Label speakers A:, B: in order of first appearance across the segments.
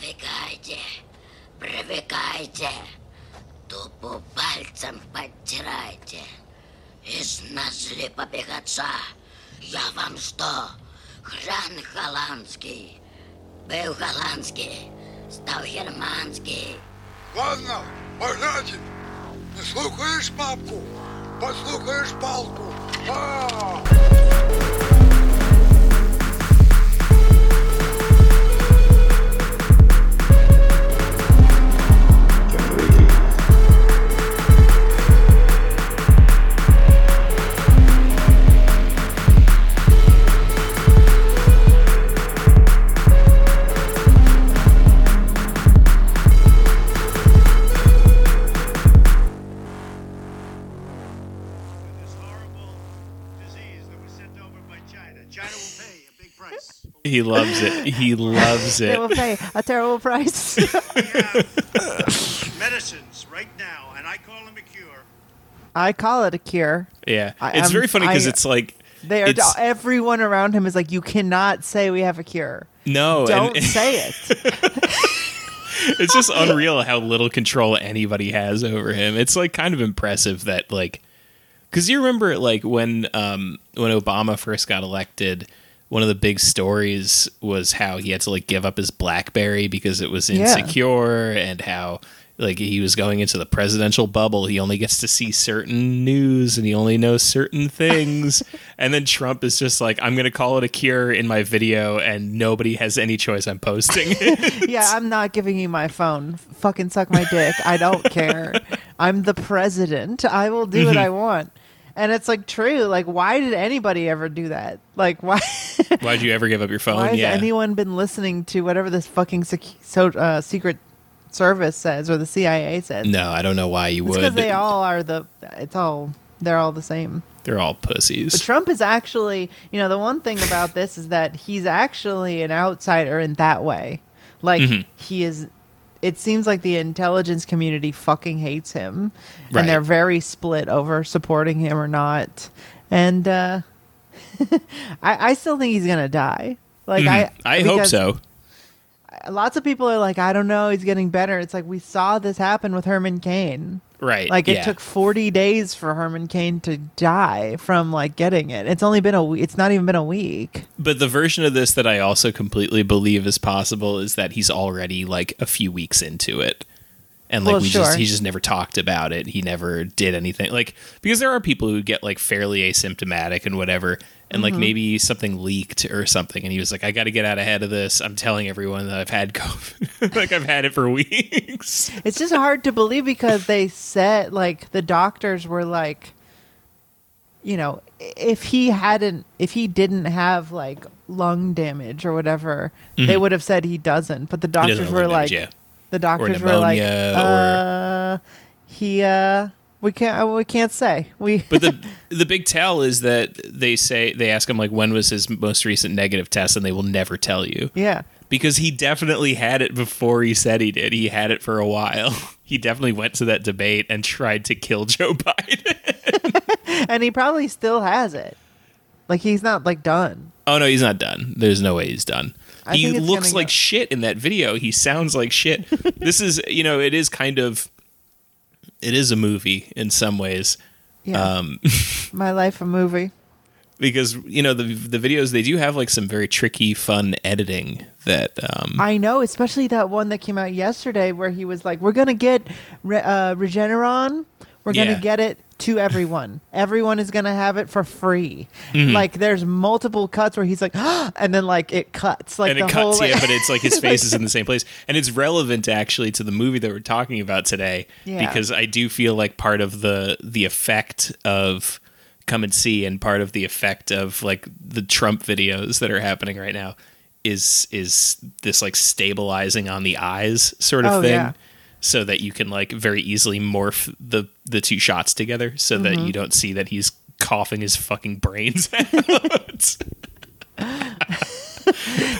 A: Отвыкайте, привыкайте. Тупо пальцем подтирайте. Из назли побегаться. Я вам что, хран голландский? Был голландский, стал германский.
B: Ладно, погнати. Не слухаєш папку, послухаєш палку. А!
C: this
D: He loves it. He loves it.
E: They will pay a terrible price.
C: We have medicines right now, and I call them a cure.
E: I call it a cure.
D: Yeah,
E: I-
D: it's
E: I'm-
D: very funny because it's like
E: They are
D: it's,
E: everyone around him is like, you cannot say we have a cure.
D: no,
E: Don't
D: and
E: say it.
D: it's just unreal how little control anybody has over him. It's like kind of impressive that like because you remember like when um when Obama first got elected. One of the big stories was how he had to like give up his BlackBerry because it was
E: Yeah.
D: insecure, and how like he was going into the presidential bubble. He only gets to see certain news, and he only knows certain things. and then Trump is just like, "I'm going to call it a cure in my video, and nobody has any choice. I'm posting it."
E: yeah, I'm not giving you my phone. Fucking suck my dick. I don't care. I'm the president. I will do what I mhm. want. And it's like true. Like, why did anybody ever do that? Like, why?
D: Why'd you ever give up your phone?
E: why has
D: yeah.
E: anyone been listening to whatever this fucking sec- so, uh, secret service says or the CIA says?
D: no, I don't know why you
E: It's
D: would.
E: because they all are the. It's all. They're all the same.
D: They're all pussies.
E: But Trump is actually, you know, the one thing about this is that he's actually an outsider in that way. Like
D: Mm-hmm.
E: he is it seems like the intelligence community fucking hates him
D: Right.
E: and they're very split over supporting him or not. And uh I I still think he's going to die. Like I
D: Mm-hmm. I hope so.
E: Lots of people are like I don't know, he's getting better. It's like we saw this happen with Herman Cain.
D: Right.
E: Like it
D: yeah.
E: took 40 days for Herman Cain to die from like getting it. It's only been a week. It's not even been a week.
D: But the version of this that I also completely believe is possible is that he's already like a few weeks into it. And like
E: Well,
D: we
E: sure.
D: just he just never talked about it. He never did anything. Like because there are people who get like fairly asymptomatic and whatever and
E: Mm-hmm.
D: like maybe something leaked or something and he was like I got to get out ahead of this. I'm telling everyone that I've had COVID. like I've had it for weeks.
E: It's just hard to believe because they said like the doctors were like you know, if he hadn't if he didn't have like lung damage or whatever, they would have said he doesn't. But the
D: Mm-hmm.
E: doctors were like
D: damage, yeah.
E: The doctors were like uh he uh we can't we can't say. We
D: But the the big tell is that they say they ask him like when was his most recent negative test and they will never tell you.
E: yeah.
D: because he definitely had it before he said he did. He had it for a while. He definitely went to that debate and tried to kill Joe Biden.
E: And he probably still has it. Like he's not like done.
D: oh no, he's not done. There's no way he's done.
E: I
D: he looks like
E: go-
D: shit in that video. He sounds like shit. this is, you know, it is kind of it is a movie in some ways.
E: Yeah.
D: Um
E: My life a movie.
D: because you know the the videos they do have like some very tricky fun editing that um
E: I know, especially that one that came out yesterday where he was like, "We're gonna get Re- uh, Regeneron. We're
D: Yeah.
E: gonna get it to everyone. everyone is gonna have it for free."
D: Mm-hmm.
E: Like, there's multiple cuts where he's like, and then like it cuts, like
D: and it
E: whole.
D: cuts, yeah, but it's like his face is in the same place, and it's relevant actually to the movie that we're talking about today
E: Yeah.
D: because I do feel like part of the the effect of come and see, and part of the effect of like the Trump videos that are happening right now is is this like stabilizing on the eyes sort of
E: Oh,
D: thing.
E: yeah.
D: So that you can like very easily morph the the two shots together, so that
E: Mm-hmm.
D: you don't see that he's coughing his fucking brains out.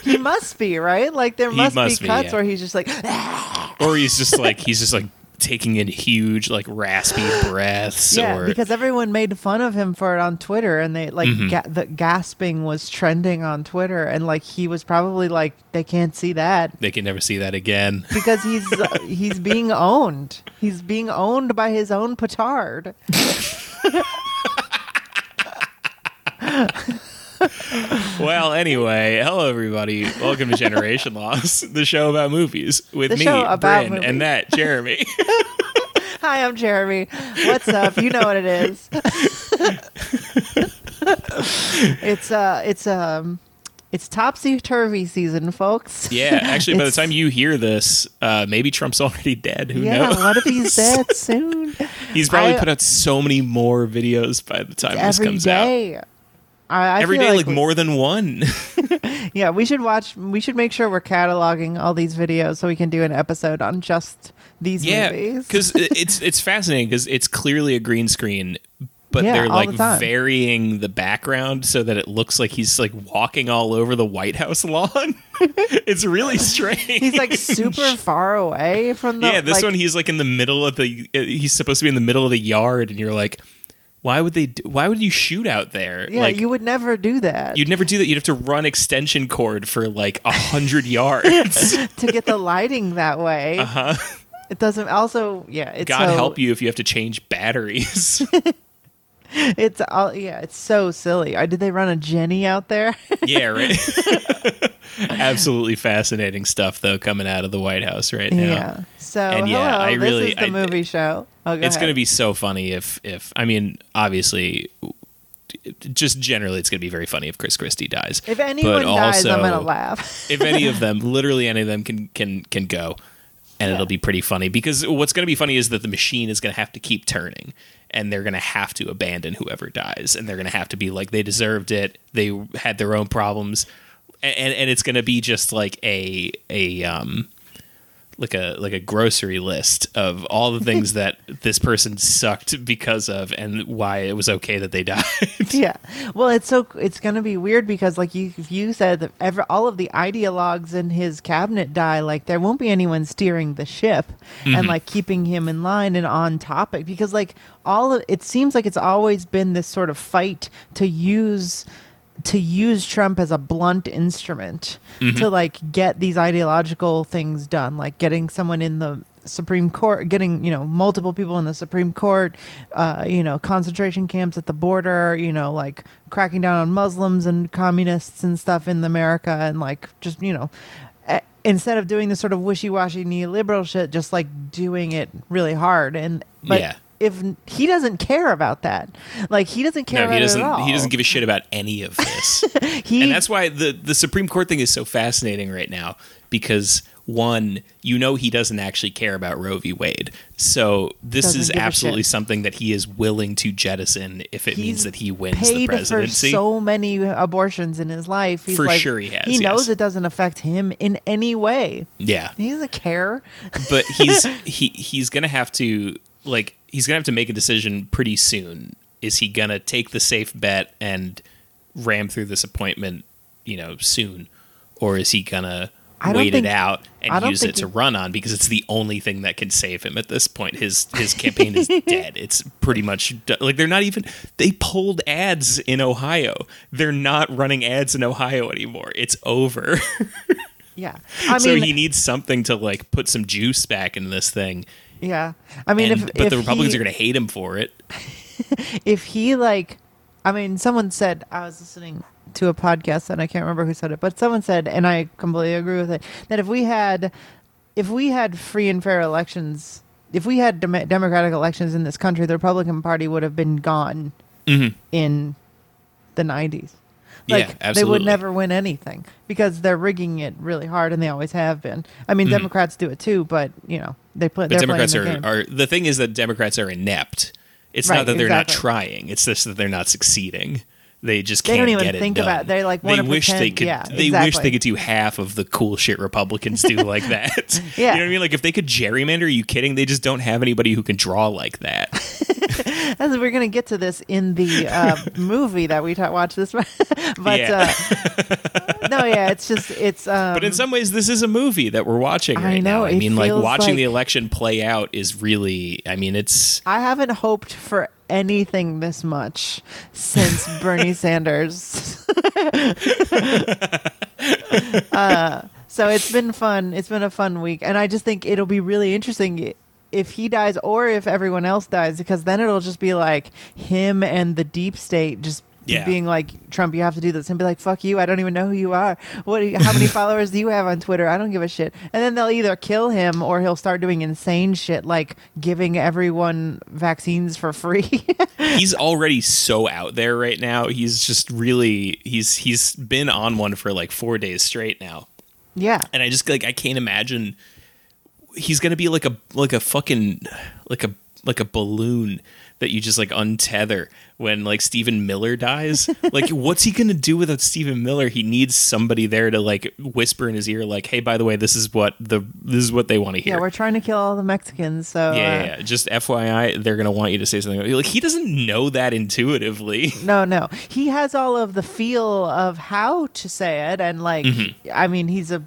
E: he must be right. Like there must,
D: must
E: be
D: be,
E: cuts
D: yeah.
E: where he's just like,
D: or he's just like he's just like taking in huge like raspy breaths
E: Yeah,
D: or
E: because everyone made fun of him for it on Twitter, and they like
D: Mm-hmm.
E: ga- the gasping was trending on Twitter, and like he was probably like, they can't see that
D: they can never see that again.
E: because he's uh, he's being owned. He's being owned by his own petard.
D: Well, anyway, hello everybody. Welcome to Generation Loss, the show about movies with
E: The
D: me, Bryn,
E: movies.
D: and that Jeremy.
E: Hi, I'm Jeremy. What's up? You know what it is. it's uh, it's um, it's topsy turvy season, folks.
D: yeah, actually, by the time you hear this, uh, maybe Trump's already dead. Who
E: Yeah,
D: knows?
E: what if he's dead soon?
D: He's probably
E: I-
D: put out so many more videos by the time this comes out.
E: I, I
D: Every
E: feel
D: day, like
E: we-
D: more than one.
E: Yeah, we should watch. We should make sure we're cataloging all these videos so we can do an episode on just these
D: yeah,
E: movies.
D: because it's it's fascinating because it's clearly a green screen, but
E: Yeah,
D: they're like
E: the
D: varying the background so that it looks like he's like walking all over the White House lawn. it's really strange.
E: he's like super far away from the.
D: yeah, this
E: like,
D: one he's like in the middle of the. uh, He's supposed to be in the middle of the yard, and you're like, why would they? Do, why would you shoot out there?
E: Yeah,
D: like,
E: you would never do that
D: You'd never do that. You'd have to run extension cord for like a hundred yards.
E: to get the lighting that way.
D: Uh-huh.
E: It doesn't. Also, yeah, it's
D: God
E: so,
D: help you if you have to change batteries.
E: It's all yeah. It's so silly. Or did they run a Jenny out there?
D: yeah, right. Absolutely fascinating stuff though coming out of the White House right now.
E: yeah. So
D: And yeah,
E: hello,
D: I
E: this
D: really-
E: is the
D: I-
E: movie show. Oh, go
D: It's going to be so funny if if I mean obviously just generally it's going to be very funny if Chris Christie dies.
E: If anyone
D: but
E: dies, I'm gonna laugh.
D: if any of them, literally any of them can can can go, and
E: Yeah.
D: it'll be pretty funny because what's going to be funny is that the machine is going to have to keep turning, and they're going to have to abandon whoever dies, and they're going to have to be like they deserved it, they had their own problems, and and, it's going to be just like a a um like a like a grocery list of all the things that this person sucked because of and why it was okay that they died.
E: yeah. Well, it's so it's gonna be weird because like you if you said that ever all of the ideologues in his cabinet die, like there won't be anyone steering the ship
D: Mm-hmm.
E: and like keeping him in line and on topic because like all of it seems like it's always been this sort of fight to use to use Trump as a blunt instrument
D: Mm-hmm.
E: to like get these ideological things done, like getting someone in the Supreme Court, getting you know multiple people in the Supreme Court, uh, you know concentration camps at the border, you know like cracking down on Muslims and communists and stuff in America, and like just you know. Instead of doing this sort of wishy-washy neoliberal shit, just like doing it really hard, and but
D: Yeah.
E: If he doesn't care about that, like he doesn't care
D: no,
E: about
D: he
E: it
D: doesn't.
E: at all.
D: He doesn't give a shit about any of this.
E: He,
D: and that's why the the Supreme Court thing is so fascinating right now because one, you know, he doesn't actually care about Roe v. Wade, so this is absolutely something that he is willing to jettison if it means that he wins the presidency.
E: for so many abortions in his life. He's
D: For
E: like,
D: sure he has,
E: He knows
D: yes.
E: it doesn't affect him in any way.
D: yeah,
E: He doesn't care.
D: but he's he he's gonna have to like he's gonna have to make a decision pretty soon. Is he gonna take the safe bet and ram through this appointment, you know, soon, or is he gonna wait
E: think-
D: it out and use it to
E: he-
D: run on because it's the only thing that can save him at this point. His his campaign is dead. It's pretty much like they're not even they pulled ads in Ohio. They're not running ads in Ohio anymore. It's over.
E: Yeah. I
D: so he needs something to like put some juice back in this thing.
E: Yeah. I mean,
D: And-
E: if
D: but
E: if
D: the Republicans
E: he,
D: are going to hate him for it.
E: if he like, I mean, someone said I was listening to a podcast and I can't remember who said it, but someone said, and I completely agree with it, that if we had, if we had free and fair elections, if we had dem- democratic elections in this country, the Republican Party would have been gone mm-hmm. in the nineties.
D: Yeah,
E: Like they would never win anything because they're rigging it really hard, and they always have been. I mean, mm-hmm. Democrats do it too, but you know they play.
D: But Democrats are,
E: the game.
D: are the thing is that Democrats are inept. It's
E: Right,
D: not that they're
E: exactly.
D: not trying. It's just that they're not succeeding. They just can't they
E: don't even
D: get it
E: think
D: done.
E: about- They're like,
D: they wish they could.
E: yeah,
D: they wish they could do half of the cool shit Republicans do like that.
E: Yeah.
D: you know what I mean? Like if they could gerrymander, are you kidding? They just don't have anybody who can draw like that.
E: As we're gonna get to this in the uh, movie that we ta- watched this, but
D: Yeah.
E: uh, no, yeah, it's just it's. Um,
D: But in some ways, this is a movie that we're watching
E: I
D: right
E: know,
D: now. I
E: it
D: mean, like watching the election play out is really. I mean, it's
E: I haven't hoped for anything this much since Bernie Sanders. uh, so it's been fun. It's been a fun week, and I just think it'll be really interesting if he dies or if everyone else dies, because then it'll just be like him and the deep state just.
D: Yeah.
E: Being like Trump, you have to do this, and be like, "Fuck you! I don't even know who you are. What? you- How many followers do you have on Twitter? I don't give a shit." And then they'll either kill him or he'll start doing insane shit like giving everyone vaccines for free.
D: he's already so out there right now. He's just really he's he's been on one for like four days straight now.
E: yeah,
D: and I just like I can't imagine he's gonna be like a like a fucking like a like a balloon that you just like untether when like Stephen Miller dies. like what's he gonna do without Stephen Miller? He needs somebody there to like whisper in his ear, like, "Hey, by the way, this is what the this is what they want to hear."
E: yeah, we're trying to kill all the Mexicans. So
D: yeah,
E: uh,
D: yeah, yeah. Just FYI, they're gonna want you to say something like he doesn't know that intuitively.
E: No, no. He has all of the feel of how to say it. And, like,
D: Mm-hmm.
E: I mean, he's a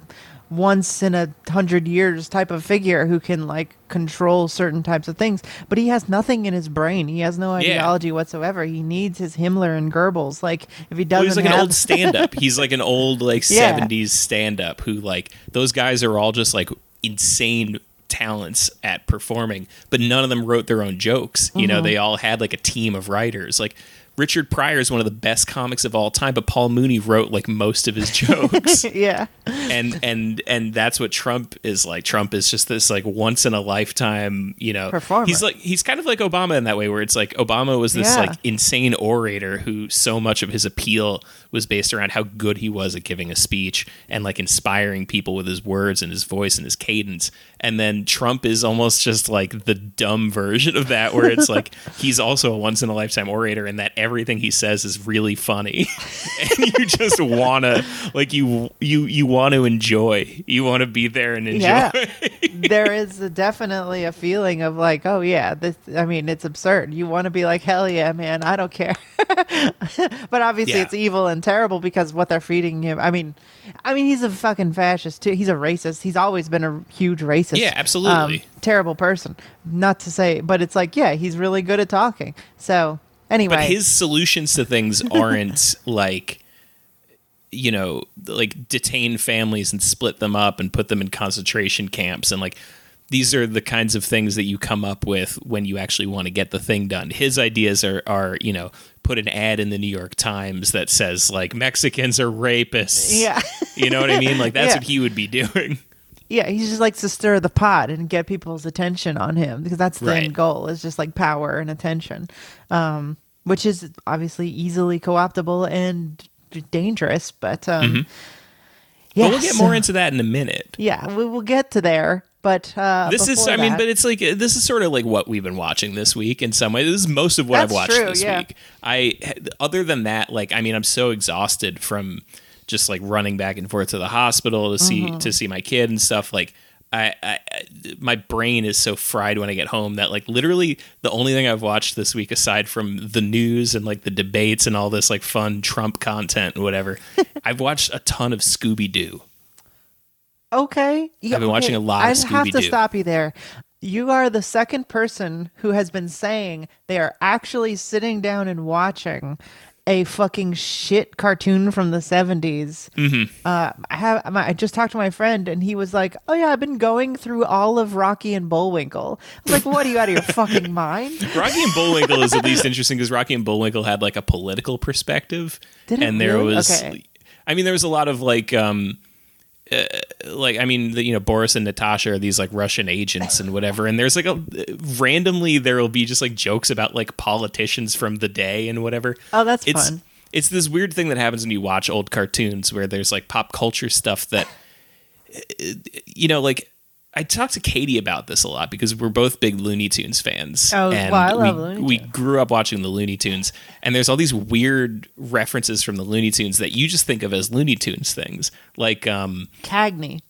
E: once in a hundred years type of figure who can, like, control certain types of things. But he has nothing in his brain. He has no
D: Yeah.
E: ideology whatsoever. He needs his Himmler and Goebbels. Like, if he doesn't
D: he's like
E: have.
D: an old stand-up. He's like an old like
E: Yeah.
D: '70s stand-up who like those guys are all just like insane talents at performing, but none of them wrote their own jokes. You
E: Mm-hmm.
D: know, they all had like a team of writers. Like Richard Pryor is one of the best comics of all time, but Paul Mooney wrote like most of his jokes.
E: yeah.
D: and and and that's what Trump is like. Trump is just this like once in a lifetime, you know.
E: Performer.
D: He's like he's kind of like Obama in that way, where it's like Obama was this
E: Yeah.
D: like insane orator who so much of his appeal was based around how good he was at giving a speech and like inspiring people with his words and his voice and his cadence. And then Trump is almost just like the dumb version of that, where it's like he's also a once in a lifetime orator, and that everything he says is really funny, and you just wanna like you you you want to enjoy, you want to be there and enjoy.
E: Yeah. there is a, definitely a feeling of like, oh yeah, this. I mean, it's absurd. You want to be like, hell yeah, man, I don't care. but obviously,
D: Yeah.
E: it's evil and terrible because what they're feeding him. I mean, I mean, he's a fucking fascist too. He's a racist. He's always been a huge racist.
D: Yeah, absolutely.
E: Um, terrible person. Not to say, but it's like, yeah, he's really good at talking. So anyway,
D: But his solutions to things aren't like you know, like detain families and split them up and put them in concentration camps and like these are the kinds of things that you come up with when you actually want to get the thing done. His ideas are are, you know, put an ad in the New York Times that says like Mexicans are rapists.
E: Yeah.
D: you know what I mean? Like that's
E: Yeah.
D: what he would be doing.
E: Yeah, he just likes to stir the pot and get people's attention on him because that's the
D: Right.
E: end goal is just like power and attention, um, which is obviously easily co-optable and dangerous. But um, yeah,
D: Mm-hmm. But we'll get more into that in a minute.
E: Yeah, we will get to there. But uh,
D: this is i mean, but it's like this is sort of like what we've been watching this week in some way this is most of what i've watched
E: true,
D: this
E: yeah.
D: week i other than that like i mean i'm so exhausted from just like running back and forth to the hospital to see
E: Mm-hmm.
D: to see my kid and stuff like I, I I- my brain is so fried when I get home that like literally the only thing I've watched this week aside from the news and like the debates and all this like fun Trump content and whatever, I've watched a ton of Scooby Doo.
E: Okay. Yeah,
D: I've been watching a lot of Scooby Doo.
E: I have to stop you there. You are the second person who has been saying they are actually sitting down and watching a fucking shit cartoon from the 70s. Mm-hmm. Uh, I have. my- I just talked to my friend, and he was like, "Oh yeah, I've been going through all of Rocky and Bullwinkle." I was like, "What are you out of your fucking mind?"
D: Rocky and Bullwinkle is at least interesting because Rocky and Bullwinkle had like a political perspective,
E: Did it
D: and there
E: really?
D: was,
E: Okay.
D: I mean, there was a lot of like, um, uh, like I mean, the, you know, Boris and Natasha are these like Russian agents and whatever, and there's like a randomly there will be just like jokes about like politicians from the day and whatever.
E: Oh, that's
D: it's,
E: fun.
D: It's this weird thing that happens when you watch old cartoons where there's like pop culture stuff that, you know, like I talked to Katie about this a lot because we're both big Looney Tunes fans.
E: Oh,
D: and
E: well, I love
D: we,
E: Looney
D: we grew up watching the Looney Tunes, and there's all these weird references from the Looney Tunes that you just think of as Looney Tunes things, like um,
E: Cagney.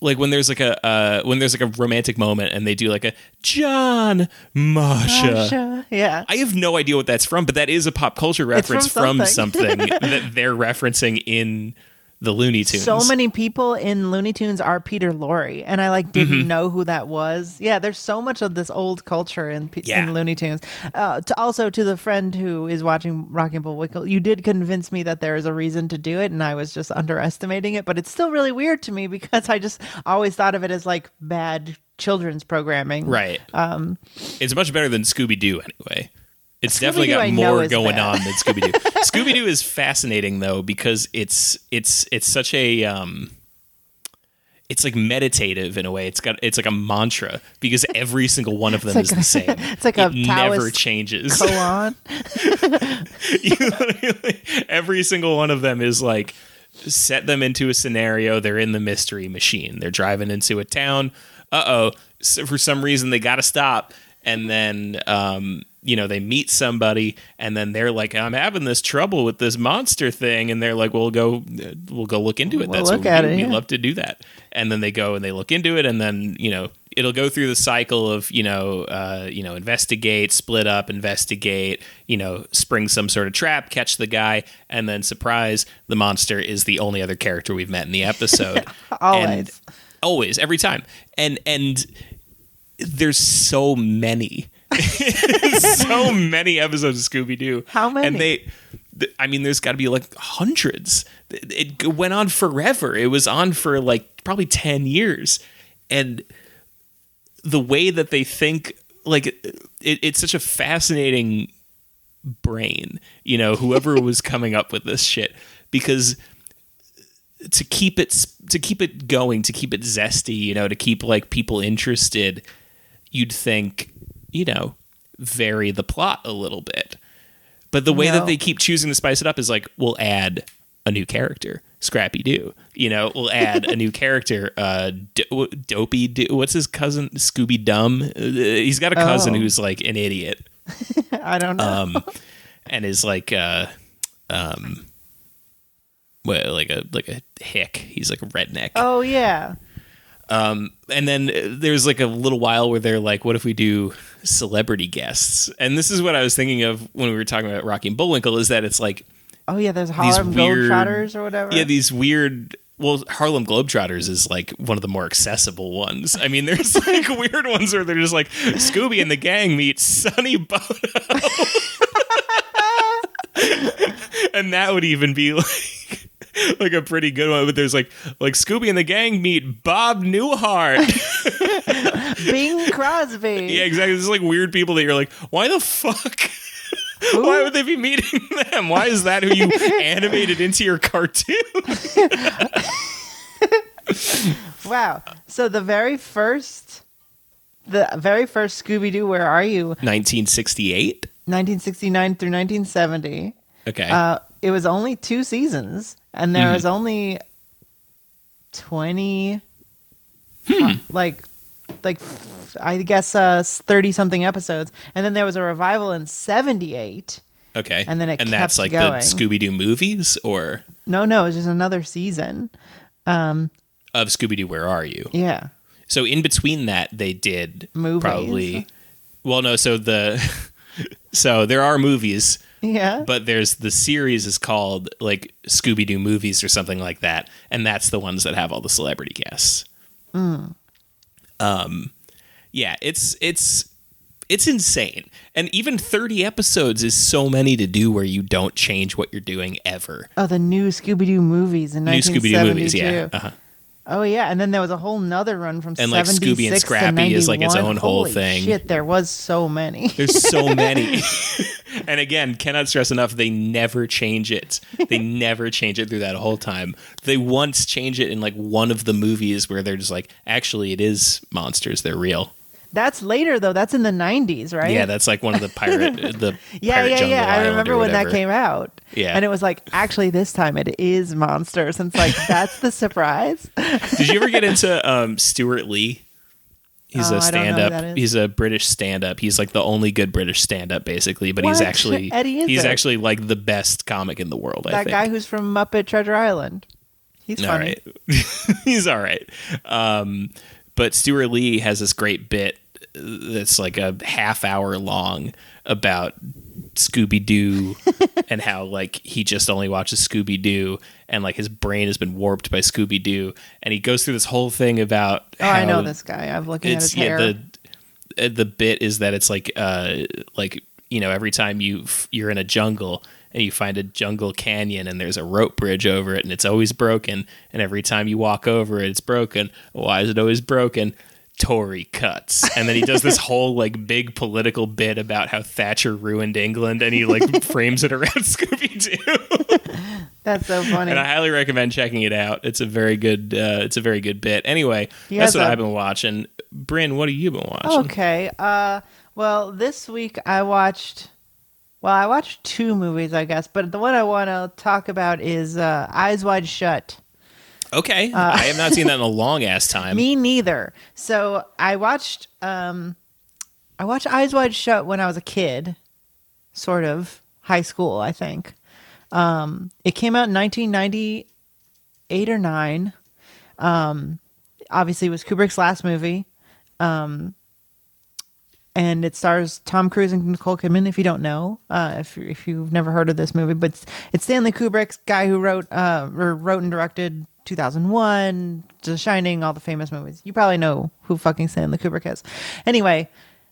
D: like when there's like a uh, when there's like a romantic moment and they do like a John Masha.
E: Yeah.
D: I have no idea what that's from, but that is a pop culture reference
E: from
D: from,
E: something.
D: something that they're referencing in the Looney Tunes.
E: So many people in Looney Tunes are Peter Lorre, and I like didn't
D: Mm-hmm.
E: know who that was. Yeah, there's so much of this old culture in,
D: Yeah.
E: in Looney Tunes. Uh, to also to the friend who is watching Rocky and Bullwinkle, you did convince me that there is a reason to do it, and I was just underestimating it. But it's still really weird to me because I just always thought of it as like bad children's programming.
D: Right. Um, it's much better than Scooby Doo anyway. It's definitely
E: Scooby-Doo
D: got
E: I know
D: more
E: is
D: going
E: bad.
D: on than Scooby Doo. Scooby Doo is fascinating though because it's it's it's such a um, it's like meditative in a way. It's got it's like a mantra because every single one of them is the same.
E: it's like a
D: it never
E: Taoist
D: changes.
E: Koan.
D: You literally- every single one of them is like set them into a scenario they're in the mystery machine they're driving into a town uh-oh so for some reason they gotta stop and then um you know they meet somebody and then they're like i'm having this trouble with this monster thing. And they're like we'll go we'll go look into it.
E: We'll
D: that's
E: look
D: what we
E: at it,
D: we
E: yeah.
D: love to do that. And then they go and they look into it and then you know it'll go through the cycle of you know uh, you know investigate split up investigate you know spring some sort of trap catch the guy and then surprise the monster is the only other character we've met in the episode.
E: Always.
D: And- always every time. And and there's so many so many episodes of scooby-doo
E: How many?
D: and they th- I mean, there's got to be like hundreds. It it went on forever. It was on for like probably 10 years. And the way that they think, like, it, it's such a fascinating brain, you know, whoever was coming up with this shit. Because to keep it to keep it going, to keep it zesty, you know, to keep like people interested, you'd think, you know, vary the plot a little bit. But the way
E: No.
D: that they keep choosing to spice it up is like, we'll add a new character, Scrappy Doo. You know, we'll add a new character, uh, Do- Dopey Doo. What's his cousin? Scooby Dumb. Uh, he's got a cousin
E: Oh.
D: who's like an idiot
E: I don't know.
D: um, and is like uh, um, well, like a like a hick. He's like a redneck.
E: oh yeah.
D: Um, and then there's like a little while where they're like, "What if we do celebrity guests?" And this is what I was thinking of when we were talking about Rocky and Bullwinkle. Is that it's like,
E: Oh yeah. There's Harlem
D: weird-
E: Globetrotters or whatever.
D: yeah, these weird. Well, Harlem Globetrotters is like one of the more accessible ones. I mean, there's like weird ones where they're just like Scooby and the gang meet Sonny Bono, and that would even be like like a pretty good one. But there's like like Scooby and the gang meet Bob Newhart.
E: Bing Crosby.
D: Yeah, exactly. There's like weird people that you're like, why the fuck? Why would they be meeting them? Why is that who you animated into your cartoon?
E: Wow. So the very first, the very first Scooby Doo, Where Are You?
D: 1968.
E: 1969 through 1970.
D: Okay.
E: Uh, it was only two seasons, and
D: Mm-hmm.
E: there was only 20,
D: Hmm.
E: uh, like, like I guess uh, 30 something episodes, and then there was a revival in 78.
D: okay.
E: and then it
D: and that's like
E: going.
D: the Scooby Doo movies or
E: No, no, it was just another season.
D: of Scooby Doo. Where are you?
E: Yeah.
D: So in between that, they did
E: Movies.
D: probably. Well, no. So the so there are movies,
E: Yeah.
D: but there's the series is called like Scooby Doo movies or something like that, and that's the ones that have all the celebrity guests.
E: Mm.
D: Um, yeah, it's it's it's insane, and even thirty episodes is so many to do where you don't change what you're doing ever.
E: oh, the new Scooby Doo movies in
D: New Scooby Doo movies, yeah, uh-huh.
E: Oh yeah, and then there was a whole nother run from
D: And, like,
E: 76
D: Scooby and Scrappy is, like, its
E: 91.
D: own whole
E: Holy
D: thing.
E: Shit, there was so many.
D: There's so many. and again, cannot stress enough, they never change it. They never change it through that whole time. They once change it in like one of the movies where they're just like, actually, it is monsters. They're real.
E: That's later though. That's in the 90s, right?
D: Yeah, that's like one of the pirate, the
E: yeah,
D: pirate
E: yeah, yeah. I remember when that came out.
D: Yeah.
E: and it was like actually this time it is monsters. And it's like that's the surprise.
D: Did you ever get into um, Stewart Lee? He's
E: Oh,
D: a
E: I don't know who
D: stand-up. He's a British stand-up. He's like the only good British stand-up, basically. But he's actually he's actually like the best comic in the world. I
E: that guy who's from Muppet Treasure Island. He's
D: all
E: funny.
D: right. he's all right. Um, but Stewart Lee has this great bit that's like a half hour long about Scooby Doo and how like he just only watches Scooby Doo and like his brain has been warped by Scooby Doo and he goes through this whole thing about
E: Oh, I know this guy. I'm looking at his
D: yeah
E: hair.
D: the uh, the bit is that it's like uh like you know every time you you're in a jungle and you find a jungle canyon and there's a rope bridge over it and it's always broken and every time you walk over it it's broken why is it always broken Tory cuts and then he does this whole like big political bit about how Thatcher ruined England and he like frames it around Scooby Doo
E: That's so funny.
D: and I highly recommend checking it out. It's a very good. Uh, it's a very good bit. Anyway,
E: He
D: that's what
E: a-
D: I've been watching. Bryn, what have you been watching?
E: Okay. Uh, well, this week I watched. Well, I watched two movies, I guess, but the one I want to talk about is uh, Eyes Wide Shut.
D: Okay, I have not seen that in a long ass time.
E: Uh, Me neither. So I watched. Um, I watched Eyes Wide Shut when I was a kid, sort of high school, I think. Um, it came out in 1998 or nine. Um, obviously, it was Kubrick's last movie. Um, and it stars Tom Cruise and Nicole Kidman. If you don't know, uh, if if you've never heard of this movie, but it's, it's Stanley Kubrick's guy who wrote uh, or wrote and directed 2001, The Shining, all the famous movies. You probably know who fucking Stanley Kubrick is. Anyway,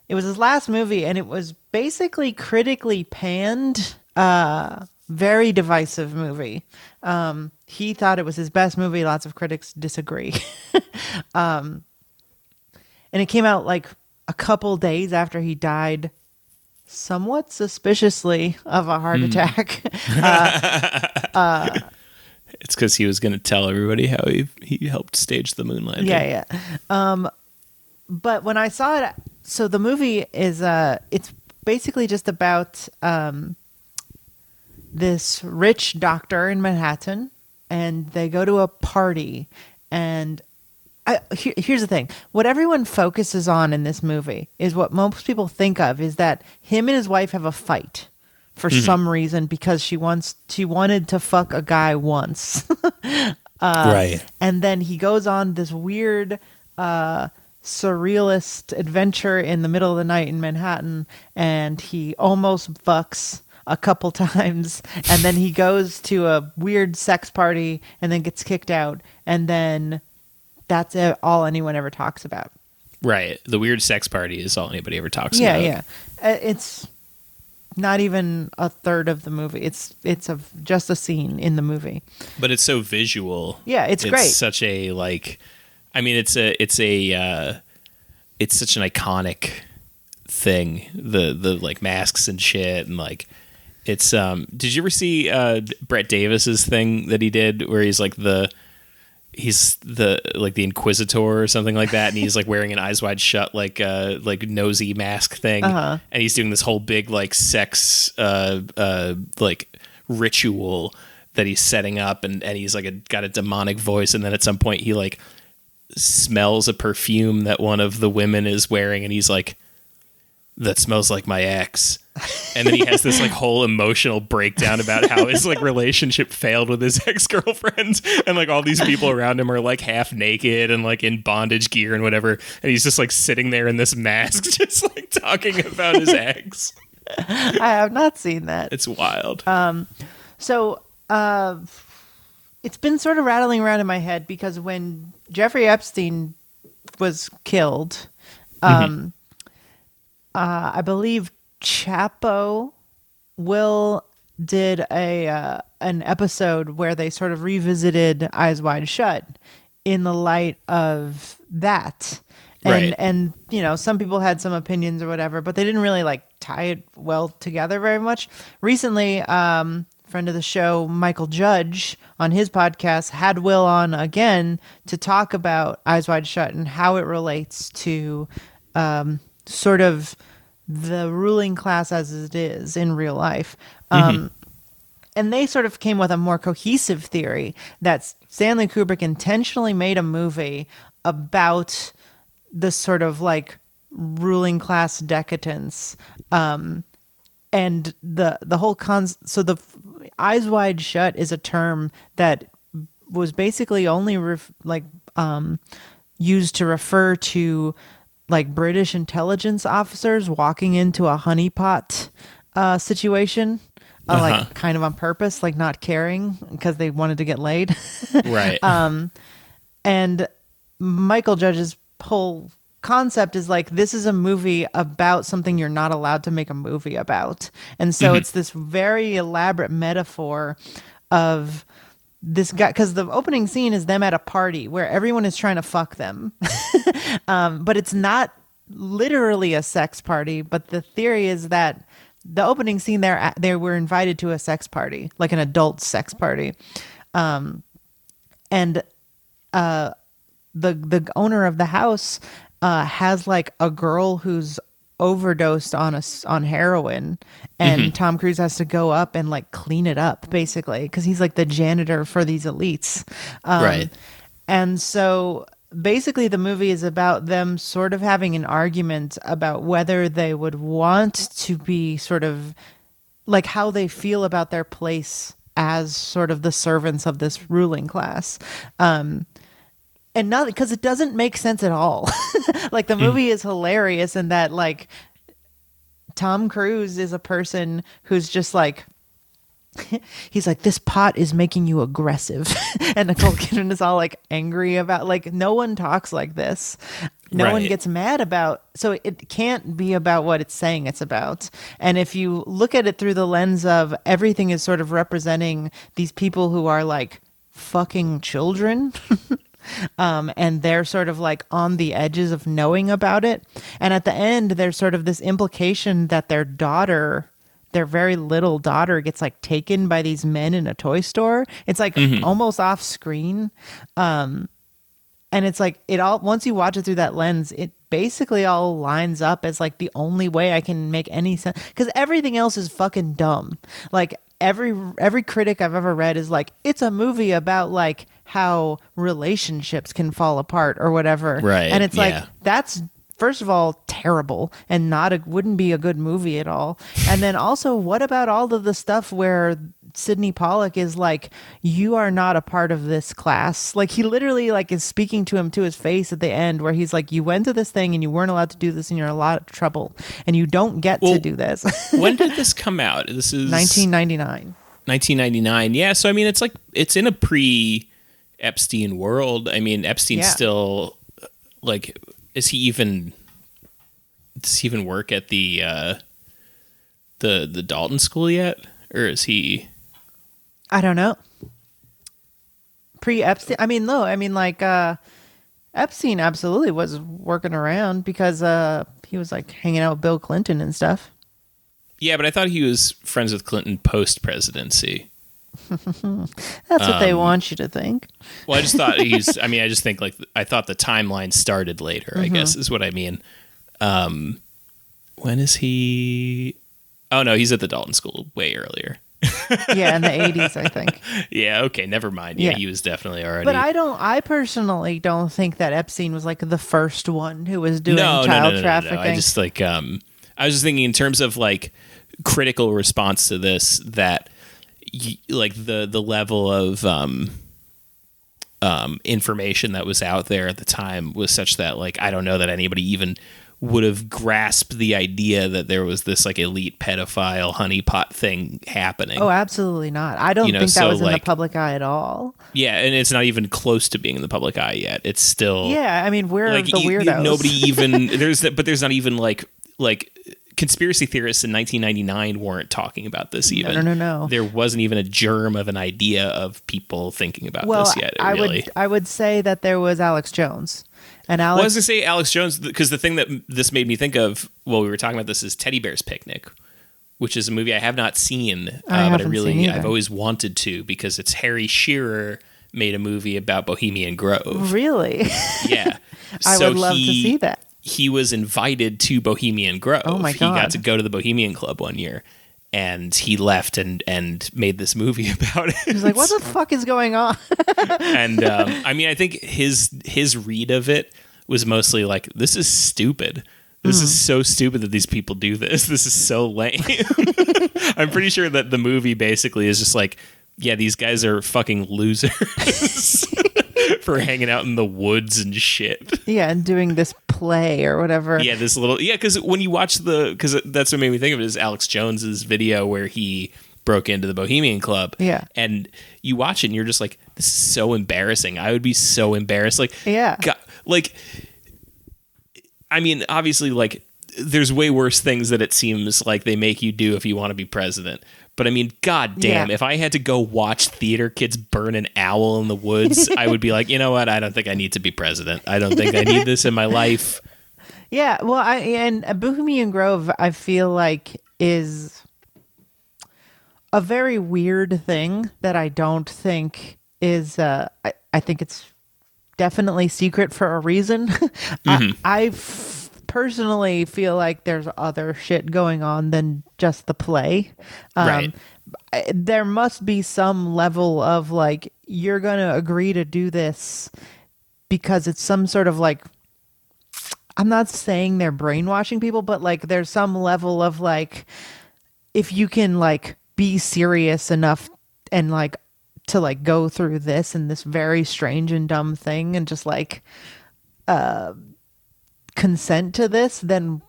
E: it was his last movie, and it was basically critically panned. Uh, very divisive movie. Um, he thought it was his best movie. Lots of critics disagree. um, and it came out like a couple days after he died somewhat suspiciously of a heart attack
D: It's because he was going to tell everybody how he he helped stage the moon landing.
E: yeah yeah. Um but when i saw it so the movie is uh it's basically just about um this rich doctor in manhattan and they go to a party and I, here, here's the thing. What everyone focuses on in this movie is what most people think of is that him and his wife have a fight for some reason because she wants she wanted to fuck a guy once
D: right.
E: and then he goes on this weird uh surrealist adventure in the middle of the night in Manhattan and he almost fucks a couple times and then he goes to a weird sex party and then gets kicked out and then that's it, all anyone ever talks about.
D: Right. The weird sex party is all anybody ever talks
E: yeah,
D: about.
E: yeah. Uh, It's not even a third of the movie. It's it's a just a scene in the movie.
D: But it's so visual.
E: Yeah, it's great.
D: Such a like. I mean, it's a it's a uh, it's such an iconic thing. The the like masks and shit and like. It's um. Did you ever see uh Brett Davis's thing that he did where he's like the he's the like the inquisitor or something like that and he's like wearing an eyes wide shut like uh like nosy mask thing
E: Uh-huh.
D: and he's doing this whole big like sex uh uh like ritual that he's setting up and and he's like a, got a demonic voice and then at some point he like smells a perfume that one of the women is wearing and he's like that smells like my ex. And then he has this like whole emotional breakdown about how his like relationship failed with his ex-girlfriend. And like all these people around him are like half naked and like in bondage gear and whatever. And he's just like sitting there in this mask just like talking about his ex.
E: I have not seen that.
D: it's wild.
E: Um So, uh, it's been sort of rattling around in my head because when Jeffrey Epstein was killed, um, uh, I believe Chapo Will did a uh, an episode where they sort of revisited Eyes Wide Shut in the light of that. And
D: Right.
E: and you know, some people had some opinions or whatever, but they didn't really like tie it well together very much. Recently, um friend of the show Michael Judge on his podcast had Will on again to talk about Eyes Wide Shut and how it relates to um sort of the ruling class as it is in real life. Um and they sort of came with a more cohesive theory that Stanley Kubrick intentionally made a movie about this sort of like ruling class decadence um and the the whole cons so the eyes wide shut is a term that was basically only ref- like um used to refer to like British intelligence officers walking into a honeypot uh, situation, uh,
D: Uh-huh.
E: like kind of on purpose, like not caring because they wanted to get laid.
D: Right.
E: Um, and Michael Judge's whole concept is like this is a movie about something you're not allowed to make a movie about. And so it's this very elaborate metaphor of this guy because the opening scene is them at a party where everyone is trying to fuck them. um, but it's not literally a sex party, but the theory is that the opening scene there they were invited to a sex party, like an adult sex party. Um, and uh the the owner of the house uh has like a girl who's overdosed on a on heroin and Tom Cruise has to go up and like clean it up basically cuz he's like the janitor for these elites. Um,
D: Right.
E: And so basically the movie is about them sort of having an argument about whether they would want to be sort of like how they feel about their place as sort of the servants of this ruling class. Um and not because it doesn't make sense at all. like the hmm. movie is hilarious in that like Tom Cruise is a person who's just like he's like this pot is making you aggressive and Nicole Kidman is all like angry about like no one talks like this. No one gets mad about so it can't be about what it's saying it's about. And if you look at it through the lens of everything is sort of representing these people who are like fucking children um, and they're sort of like on the edges of knowing about it. And at the end, there's sort of this implication that their daughter, their very little daughter, gets like taken by these men in a toy store. It's like almost off screen. Um, and it's like it all once you watch it through that lens, it basically all lines up as like the only way I can make any sense because everything else is fucking dumb. Like every every critic I've ever read is like it's a movie about like how relationships can fall apart or whatever.
D: Right,
E: And it's like that's first of all terrible and not a wouldn't be a good movie at all. And then also what about all of the stuff where Sydney Pollack is like you are not a part of this class. Like he literally like is speaking to him to his face at the end where he's like you went to this thing and you weren't allowed to do this and you're in a lot of trouble and you don't get
D: Well,
E: to do this.
D: when did this come out? This is
E: 1999.
D: 1999. Yeah, so I mean, it's like it's in a pre Epstein world. I mean, Epstein's
E: Yeah.
D: still like, is he even? Does he even work at the uh, the the Dalton School yet, or is he?
E: I don't know. Pre Epstein. I mean, no. I mean, like uh, Epstein absolutely was working around because uh, he was like hanging out with Bill Clinton and stuff.
D: Yeah, but I thought he was friends with Clinton post presidency.
E: That's what they
D: Um,
E: want you to think.
D: Well, I just thought he's. I mean, I just think like I thought the timeline started later. I
E: Mm-hmm.
D: guess is what I mean. Um, when is he? Oh no, he's at the Dalton School way earlier.
E: Yeah, in the 80s, I think.
D: Yeah. Okay. Never mind. Yeah,
E: Yeah.
D: he was definitely already.
E: But I don't. I personally don't think that Epstein was like the first one who was doing
D: no,
E: child
D: no, no, no,
E: trafficking.
D: no. I just like um, I was just thinking in terms of like critical response to this that like the the level of um um information that was out there at the time was such that like I don't know that anybody even would have grasped the idea that there was this like elite pedophile honeypot thing happening.
E: oh, absolutely not. I don't
D: You know,
E: think that
D: so,
E: was in
D: like-
E: the public eye at all.
D: yeah, and it's not even close to being in the public eye yet. It's still
E: Yeah, I mean, we're
D: like
E: the weirdos.
D: nobody even there's but there's not even like like conspiracy theorists in 1999 weren't talking about this even
E: no, no, no. no.
D: there wasn't even a germ of an idea of people thinking about
E: well,
D: this yet
E: I
D: really
E: would. I would say that there was Alex Jones, and
D: well, I
E: Alex
D: was gonna say Alex Jones because the thing that this made me think of while we were talking about this is Teddy Bear's Picnic, which is a movie I have not seen, uh,
E: I
D: but I really I've always wanted to because it's Harry Shearer made a movie about Bohemian Grove.
E: really.
D: Yeah,
E: I
D: So
E: would love to see that.
D: He was invited to Bohemian Grove.
E: Oh my God.
D: He got to go to the Bohemian Club one year, and he left and and made this movie about it.
E: He's like, "What the fuck is going on?"
D: and um, I mean, I think his his read of it was mostly like, "This is stupid. This is
E: Hmm.
D: so stupid that these people do this. This is so lame." I'm pretty sure that the movie basically is just like, "Yeah, these guys are fucking losers." For hanging out in the woods and shit.
E: yeah, and doing this play or whatever.
D: Yeah, this little yeah, because when you watch the because that's what made me think of it is Alex Jones's video where he broke into the Bohemian Club.
E: Yeah.
D: and you watch it and you're just like, this is so embarrassing. I would be so embarrassed. Like,
E: Yeah.
D: God, like, I mean, obviously, like, there's way worse things that it seems like they make you do if you want to be president. But I mean, god damn,
E: Yeah.
D: if I had to go watch theater kids burn an owl in the woods, I would be like, you know what? I don't think I need to be president. I don't think I need this in my life.
E: Yeah, well, I and Bohemian Grove, I feel like is a very weird thing that I don't think is. Uh, I, I think it's definitely secret for a reason. I, I f- personally feel like there's other shit going on than just the play. Um,
D: Right.
E: There must be some level of like you're gonna agree to do this because it's some sort of like I'm not saying they're brainwashing people, but like there's some level of like if you can like be serious enough and like to like go through this and this very strange and dumb thing and just like uh consent to this, then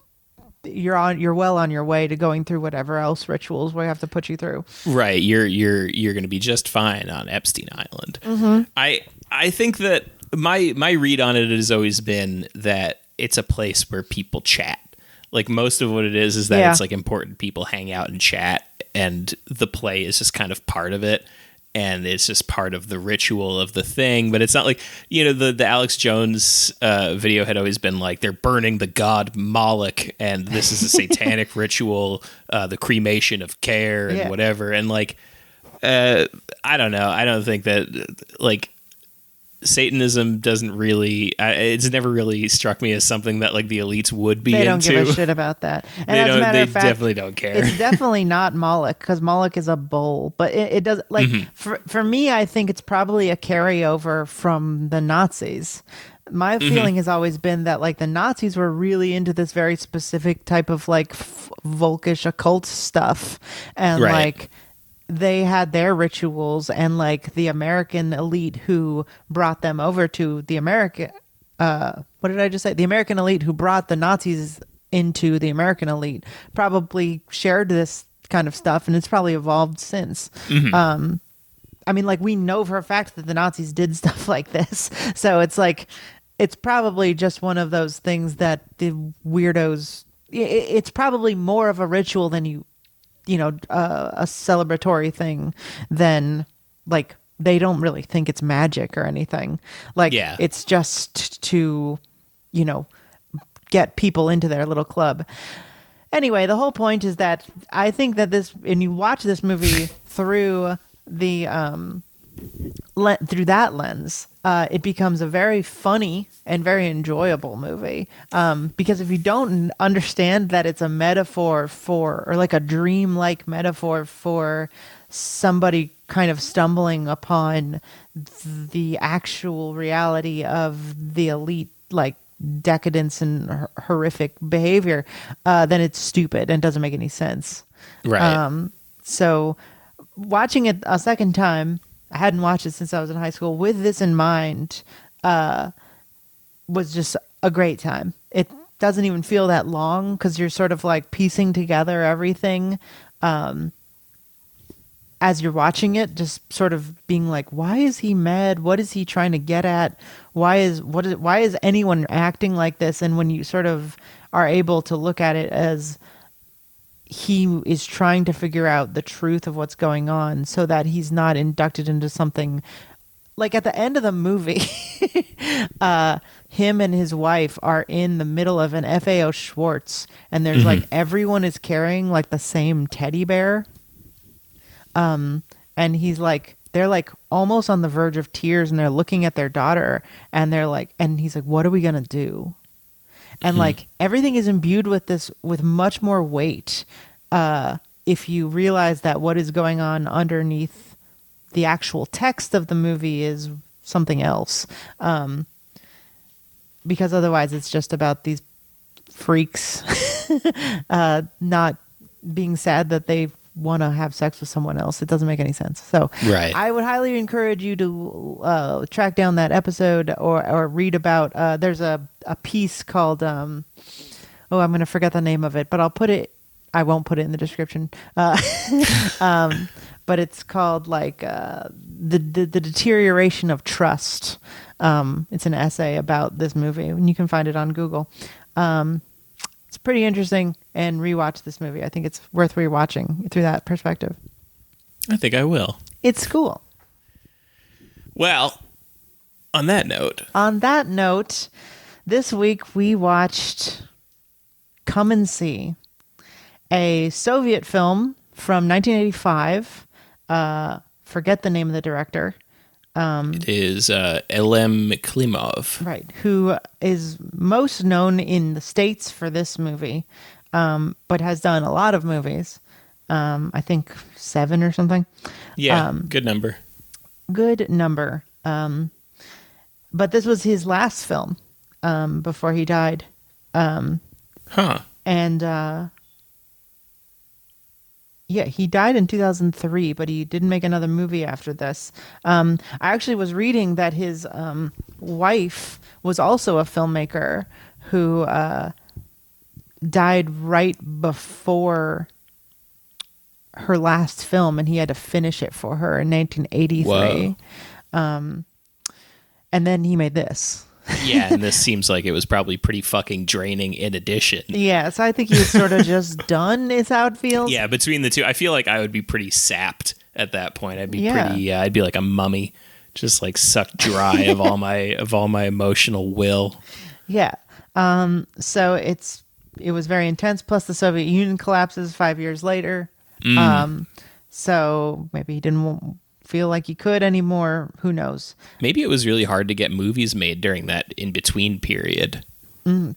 E: you're on you're well on your way to going through whatever else rituals we have to put you through.
D: Right, you're you're you're going to be just fine on Epstein Island.
E: Mm-hmm.
D: I I think that my my read on it has always been that it's a place where people chat. Like most of what it is is that
E: Yeah.
D: it's like important people hang out and chat, and the play is just kind of part of it. And it's just part of the ritual of the thing, but it's not like you know the the Alex Jones uh, video had always been like they're burning the god Moloch, and this is a satanic ritual, uh, the cremation of care and
E: Yeah.
D: whatever, and like uh, I don't know. I don't think that like Satanism doesn't really. Uh, it's never really struck me as something that like the elites would be
E: They don't
D: into.
E: give a shit about that. And
D: They
E: as a
D: don't.
E: matter
D: They
E: of fact,
D: definitely don't care.
E: it's definitely not Moloch because Moloch is a bull, but it, it does like
D: Mm-hmm.
E: for for me. I think it's probably a carryover from the Nazis. My
D: Mm-hmm.
E: feeling has always been that like the Nazis were really into this very specific type of like f- Volkish occult stuff, and
D: Right.
E: like they had their rituals, and like the American elite who brought them over to the American. Uh, what did I just say? The American elite who brought the Nazis into the American elite probably shared this kind of stuff, and it's probably evolved since. Um, I mean, like we know for a fact that the Nazis did stuff like this, so it's like it's probably just one of those things that the weirdos. It's probably more of a ritual than you, you know, uh, a celebratory thing then like they don't really think it's magic or anything. Like
D: Yeah.
E: it's just to, you know, get people into their little club. Anyway, the whole point is that I think that this, and you watch this movie through the um, le- through that lens, uh, it becomes a very funny and very enjoyable movie. Um, because if you don't understand that it's a metaphor for, or like a dream-like metaphor for somebody kind of stumbling upon the actual reality of the elite, like decadence and hor- horrific behavior, uh, then it's stupid and doesn't make any sense.
D: right.
E: Um, so watching it a second time, I hadn't watched it since I was in high school. With this in mind, uh, was just a great time. It doesn't even feel that long because you're sort of like piecing together everything um, as you're watching it. Just sort of being like, why is he mad? What is he trying to get at? Why is what is why is anyone acting like this? And when you sort of are able to look at it as he is trying to figure out the truth of what's going on so that he's not inducted into something like at the end of the movie uh him and his wife are in the middle of an FAO Schwarz and there's like everyone is carrying like the same teddy bear. Um and he's like they're like almost on the verge of tears and they're looking at their daughter and they're like and he's like what are we going to do and like everything is imbued with this with much more weight uh if you realize that what is going on underneath the actual text of the movie is something else. Um because otherwise it's just about these freaks uh not being sad that they want to have sex with someone else. It doesn't make any sense. So
D: Right.
E: I would highly encourage you to uh, track down that episode or or read about. Uh, there's a a piece called. Um, oh, I'm going to forget the name of it, but I'll put it. I won't put it in the description. Uh, um, but it's called like uh, the, the the deterioration of trust. Um, it's an essay about this movie, and you can find it on Google. Um, it's pretty interesting, and rewatch this movie. I think it's worth rewatching through that perspective.
D: I think I will.
E: It's cool.
D: Well, on that note,
E: On that note, this week we watched Come and See, a Soviet film from 1985. Uh, forget the name of the director.
D: It is uh, Elem Klimov.
E: Right. Who is most known in the States for this movie, um, but has done a lot of movies. Um, I think seven or something.
D: Yeah,
E: Um,
D: good number.
E: Good number. Um, but this was his last film um, before he died.
D: Huh.
E: and uh yeah he died in 2003 but he didn't make another movie after this. Um i actually was reading that his um wife was also a filmmaker who uh died right before her last film and he had to finish it for her in 1983
D: Whoa.
E: um and then he made this
D: Yeah, and this seems like it was probably pretty fucking draining in addition.
E: yeah so i think he was sort of just done is how it feels
D: Yeah, between the two, I feel like I would be pretty sapped at that point. I'd be
E: Yeah.
D: pretty. Uh, I'd be like a mummy, just like sucked dry of all my of all my emotional will.
E: Yeah. Um, so it's it was very intense. Plus, the Soviet Union collapses five years later. Um, so maybe he didn't feel like he could anymore. Who knows?
D: Maybe it was really hard to get movies made during that in between period.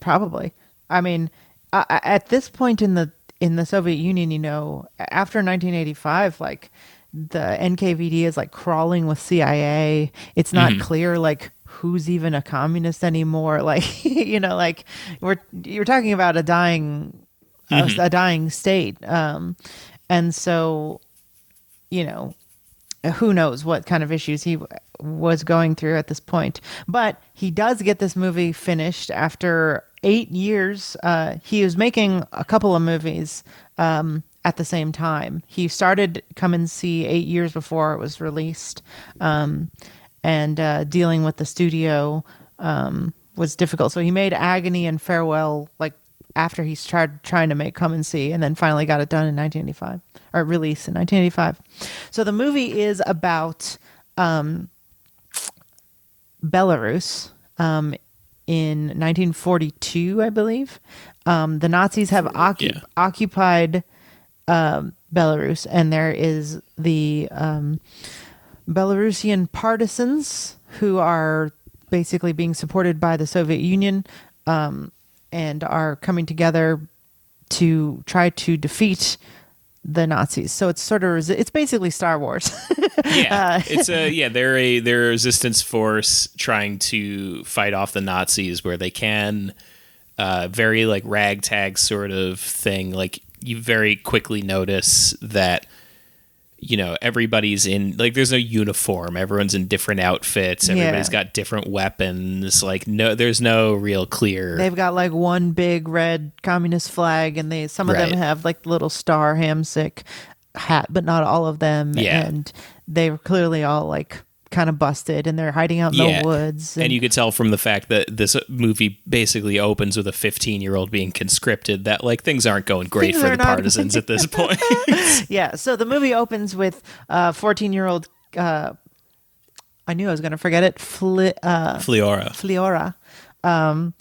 E: Probably. I mean, uh, at this point in the in the Soviet Union, you know, after 1985, like the NKVD is like crawling with CIA. It's not clear like who's even a communist anymore. Like you know, like we're you're talking about a dying a, a dying state. Um, and so you know who knows what kind of issues he was going through at this point. But he does get this movie finished after eight years. Uh, he was making a couple of movies um, at the same time. He started Come and See eight years before it was released, um, and uh, dealing with the studio um, was difficult. So he made Agony and Farewell like after he started trying to make Come and See, and then finally got it done in 1985 or released in 1985. So the movie is about um, Belarus um, in 1942, I believe. Um, the Nazis have
D: Yeah.
E: occupied um, Belarus, and there is the um, Belarusian partisans who are basically being supported by the Soviet Union um, and are coming together to try to defeat the Nazis. So it's sort of it's basically Star Wars.
D: Yeah, it's a yeah. They're a they're a resistance force trying to fight off the Nazis where they can. Uh, very like ragtag sort of thing. Like you very quickly notice that you know everybody's in like there's no uniform. Everyone's in different outfits. Everybody's
E: Yeah.
D: got different weapons. Like no, there's no real clear.
E: They've got like one big red communist flag, and they some of
D: Right.
E: them have like little star hamsick hat, but not all of them.
D: Yeah.
E: and they're clearly all like kind of busted, and they're hiding out in
D: Yeah.
E: the woods.
D: and you could tell from the fact that this movie basically opens with a 15 year old being conscripted that like things aren't going great
E: Things
D: for the
E: not-
D: partisans at this point.
E: yeah. So the movie opens with a 14 year old. Uh, I knew I was going to forget it. Fli- uh,
D: Fliora.
E: Fliora. Um,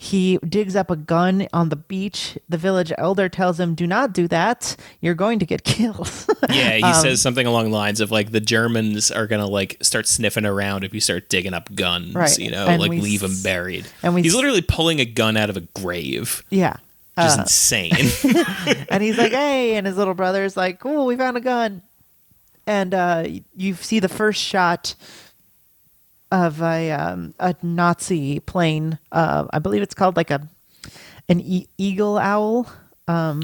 E: he digs up a gun on the beach. The village elder tells him, "Do not do that. You're going to get killed."
D: Yeah, he
E: Um,
D: says something along the lines of like the Germans are gonna like start sniffing around if you start digging up guns,
E: Right.
D: you know,
E: And
D: like leave them buried.
E: and we
D: He's
E: s-
D: literally pulling a gun out of a grave,
E: yeah.
D: is
E: Uh,
D: insane.
E: and he's like, "Hey!" And his little brother's like, "Cool, we found a gun." And uh, you see the first shot of a um, a Nazi plane. Uh, I believe it's called like a an e- eagle owl, um,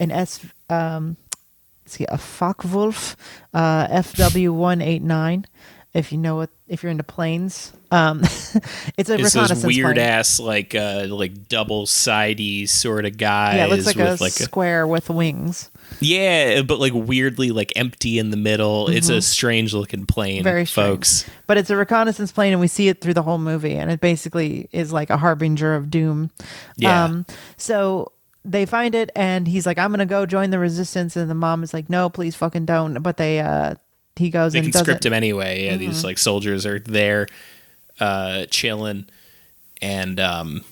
E: an S um, see a Focke-Wulf uh, FW189. If you know what, if you're into planes, um, it's a
D: It's
E: reconnaissance
D: weird
E: plane.
D: ass like uh like double sidey sort of guys
E: Yeah, it looks like a
D: like a
E: square with wings.
D: Yeah, but like weirdly like empty in the middle. It's a strange looking plane,
E: Mm-hmm. Very strange.
D: folks.
E: But it's a reconnaissance plane, and we see it through the whole movie, and it basically is like a harbinger of doom.
D: Yeah.
E: Um, so they find it, and he's like, "I'm gonna go join the resistance," and the mom is like, "No, please, fucking don't." But they, uh, he goes
D: They
E: and
D: can
E: does
D: script
E: it.
D: him anyway. Yeah, these like soldiers are there, uh, chilling, and um,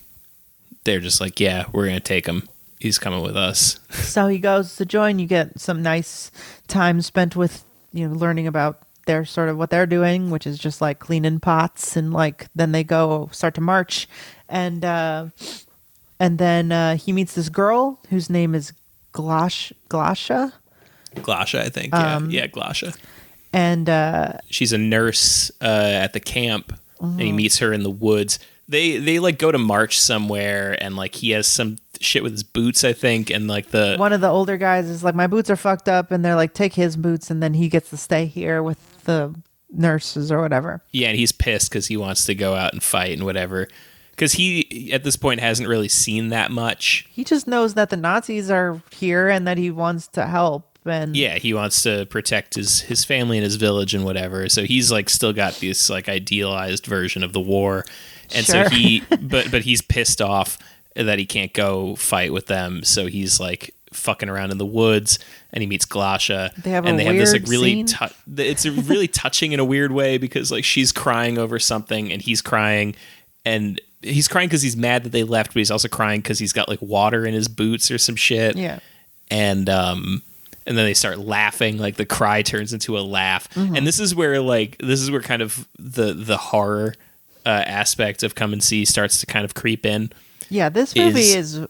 D: they're just like, yeah, we're gonna take him. He's coming with us.
E: So he goes to join. You get some nice time spent with you know learning about their sort of what they're doing, which is just like cleaning pots and like then they go start to march, and uh, and then uh, he meets this girl whose name is Glash Glasha,
D: Glasha, I think. Yeah,
E: Um,
D: yeah, Glasha.
E: and uh,
D: She's a nurse uh, at the camp, and
E: Mm-hmm.
D: he meets her in the woods. They they like go to march somewhere, and like he has some shit with his boots, I think, and like the
E: one of the older guys is like, my boots are fucked up, and they're like, take his boots, and then he gets to stay here with the nurses or whatever.
D: Yeah, and he's pissed because he wants to go out and fight and whatever. Because he, at this point, hasn't really seen that much.
E: He just knows that the Nazis are here and that he wants to help. And
D: Yeah, he wants to protect his his family and his village and whatever. So he's like still got this like idealized version of the war, and
E: Sure.
D: so he, but but he's pissed off that he can't go fight with them. So he's like fucking around in the woods, and he meets Glasha.
E: They have a
D: and they have this like really, tou- it's really touching in a weird way because like she's crying over something, and he's crying, and he's crying because he's mad that they left, but he's also crying because he's got like water in his boots or some shit
E: yeah.
D: and um and then they start laughing like the cry turns into a laugh
E: Mm-hmm.
D: and this is where like this is where kind of the the horror uh, aspect of come and see starts to kind of creep in
E: Yeah, this movie
D: is-
E: is,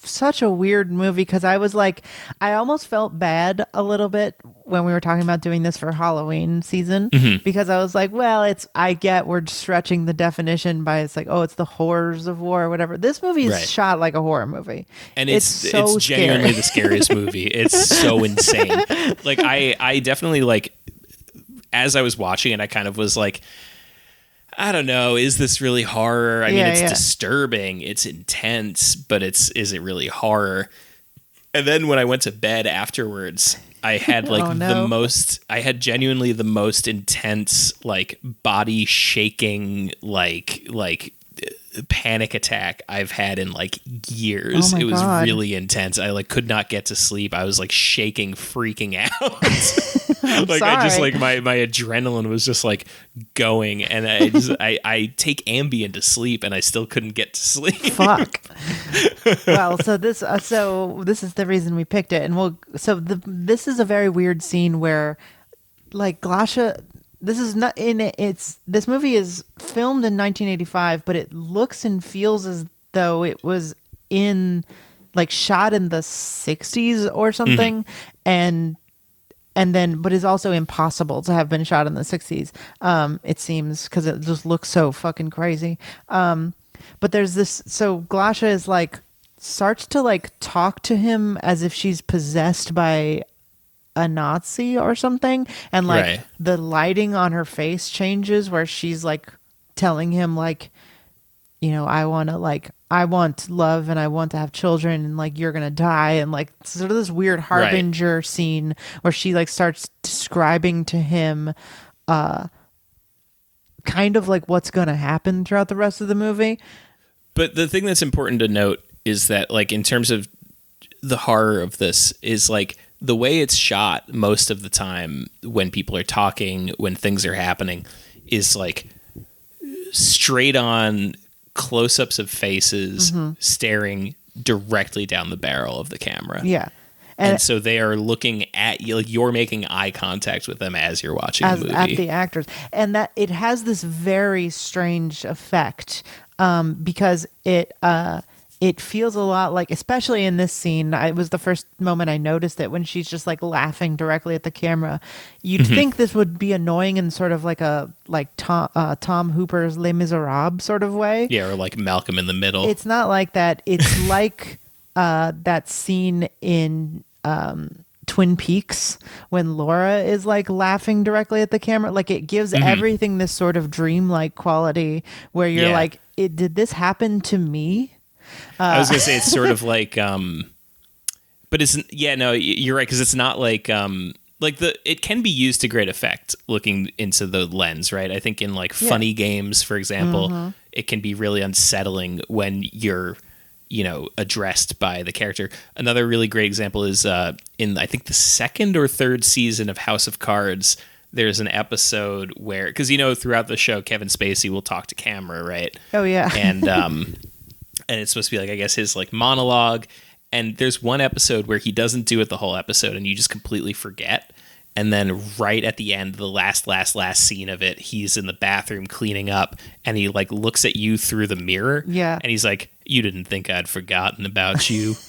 E: such a weird movie because I was like, I almost felt bad a little bit when we were talking about doing this for Halloween season
D: Mm-hmm.
E: because I was like, well, it's, I get we're stretching the definition by it's like, oh, it's the horrors of war or whatever. This movie is
D: Right.
E: shot like a horror movie.
D: and it's it's,
E: so
D: genuinely
E: scary.
D: the scariest movie it's so insane like i i definitely like as i was watching it i kind of was like I don't know. Is this really horror? I mean, it's
E: yeah.
D: disturbing. It's intense, but it's is it really horror? And then when I went to bed afterwards, I had oh, like
E: Oh, no.
D: the most. I had genuinely the most intense, like body shaking, like like panic attack I've had in like years.
E: Oh
D: it was
E: God.
D: really intense. I like could not get to sleep. I was like shaking, freaking out. like I just like my my adrenaline was just like going, and I just I I take Ambien to sleep, and I still couldn't get to sleep.
E: Fuck. well, so this uh, so this is the reason we picked it, and we'll so the this is a very weird scene where, like Glasha, this is not in it. It's this movie is filmed in 1985, but it looks and feels as though it was in like shot in the 60s or something, and and then but it's also impossible to have been shot in the 60s um it seems because it just looks so fucking crazy um but there's this so glasha is like starts to like talk to him as if she's possessed by a nazi or something and like
D: Right.
E: the lighting on her face changes where she's like telling him like you know, I want to like, I want love and I want to have children and like you're gonna die and like sort of this weird harbinger scene where she like starts describing to him, uh, kind of like what's gonna happen throughout the rest of the movie.
D: But the thing that's important to note is that, like, in terms of the horror of this, is like the way it's shot most of the time when people are talking, when things are happening, is like straight on close ups of faces staring directly down the barrel of the camera.
E: Yeah,
D: And,
E: and,
D: so they are looking at you, like you're making eye contact with them as you're watching
E: as
D: the movie.
E: at the actors, and that it has this very strange effect um, because it uh, it feels a lot like, especially in this scene, I, it was the first moment I noticed it when she's just like laughing directly at the camera. You'd
D: Mm-hmm.
E: think this would be annoying in sort of like a like Tom uh, Tom Hooper's Les Miserables sort of way.
D: yeah, or like Malcolm in the Middle.
E: It's not like that. It's like uh, that scene in um, Twin Peaks when Laura is like laughing directly at the camera. Like it gives everything this sort of dreamlike quality where you're
D: Yeah.
E: like, it, did this happen to me?
D: I was gonna say it's sort of like, um, but it's yeah, no, you're right because it's not like um, like the it can be used to great effect looking into the lens, right? I think in like funny games, for example, it can be really unsettling when you're you know addressed by the character. Another really great example is uh, in I think the second or third season of House of Cards. There's an episode where, because you know, throughout the show, Kevin Spacey will talk to camera, right?
E: Oh, yeah.
D: and um and it's supposed to be like i guess his like monologue. And there's one episode where he doesn't do it the whole episode and you just completely forget. And then right at the end the last last last scene of it he's in the bathroom cleaning up and he like looks at you through the mirror.
E: Yeah.
D: and he's like you didn't think i'd forgotten about you.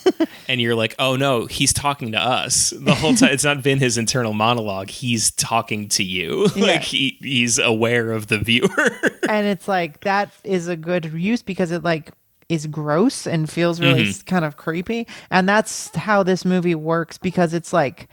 D: And you're like oh no he's talking to us. The whole time it's not been his internal monologue. He's talking to you.
E: Yeah.
D: like he, he's aware of the viewer.
E: And it's like that is a good use because it like is gross and feels really
D: Mm-hmm.
E: kind of creepy and that's how this movie works because it's like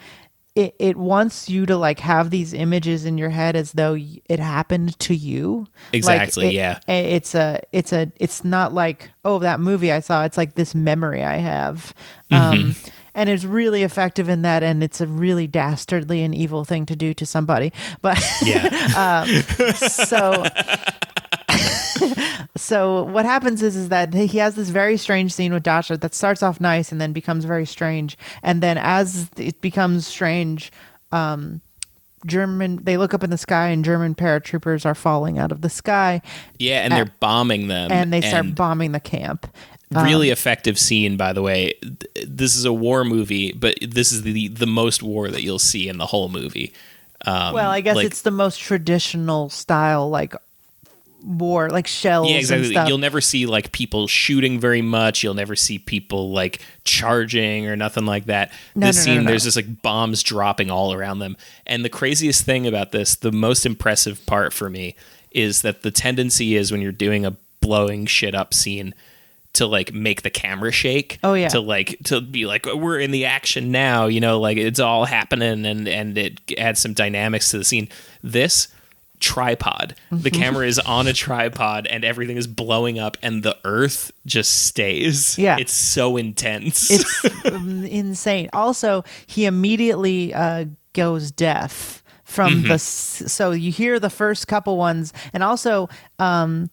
E: it, it wants you to like have these images in your head as though it happened to you Like,
D: Exactly,
E: it-
D: yeah.
E: it's a it's a it's not like oh that movie i saw it's like this memory i have um
D: Mm-hmm.
E: and it's really effective in that and it's a really dastardly and evil thing to do to somebody but
D: yeah
E: so so what happens is is that he has this very strange scene with Dasha that starts off nice and then becomes very strange and then as it becomes strange um German they look up in the sky and German paratroopers are falling out of the sky
D: Yeah, and they're bombing them,
E: and they start bombing the camp.
D: really effective scene, by the way. This is a war movie, but this is the the most war that you'll see in the whole movie. Um,
E: well, I guess
D: like-
E: it's the most traditional style like war like shells
D: yeah, exactly. You'll never see like people shooting very much. You'll never see people like charging or nothing like that.
E: No,
D: this
E: no,
D: scene,
E: no, no.
D: there's just like bombs dropping all around them. And the craziest thing about this, the most impressive part for me, is that the tendency is when you're doing a blowing shit up scene to like make the camera shake.
E: Oh, yeah.
D: To like to be like oh, we're in the action now. You know, like it's all happening and and it adds some dynamics to the scene. This tripod. The
E: Mm-hmm.
D: camera is on a tripod and everything is blowing up and the earth just stays.
E: Yeah.
D: It's so intense.
E: it's um, insane. Also, he immediately uh, goes deaf from the. So you hear the first couple ones, and also, um,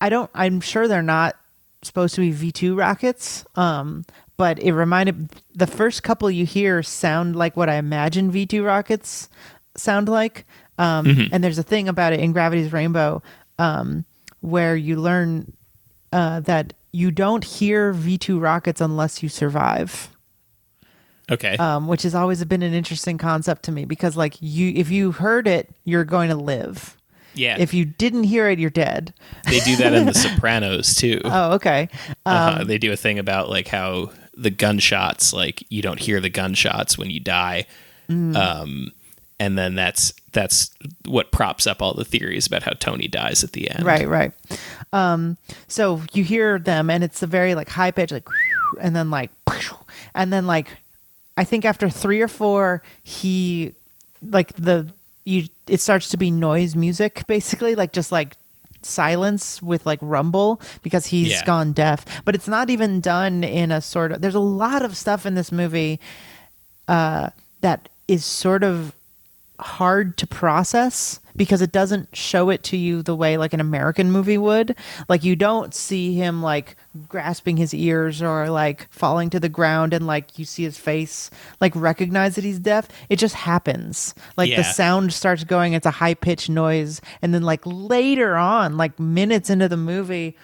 E: I don't. I'm sure they're not supposed to be V two rockets. Um, but it reminded the first couple you hear sound like what I imagine V two rockets sound like. Um, And there's a thing about it in Gravity's Rainbow um, where you learn uh, that you don't hear V2 rockets unless you survive,
D: okay.
E: um, which has always been an interesting concept to me because, like, you if you heard it, you're going to live.
D: yeah.
E: If you didn't hear it, you're dead.
D: they do that in The Sopranos too.
E: Oh, okay.
D: uh, they do a thing about like how the gunshots, like you don't hear the gunshots when you die.
E: Mm.
D: Um, and then that's that's what props up all the theories about how Tony dies at the end.
E: Right, right. Um, so you hear them, and it's a very like high pitch, like, and then like, and then like, I think after three or four, he like the you it starts to be noise music basically, like just like silence with like rumble because he's
D: Yeah.
E: gone deaf. But it's not even done in a sort of. There's a lot of stuff in this movie uh, that is sort of hard to process because it doesn't show it to you the way like an American movie would. Like you don't see him like grasping his ears or like falling to the ground and like you see his face like recognize that he's deaf. It just happens. Like the sound starts going, it's a high pitched noise, and then like later on, like minutes into the movie,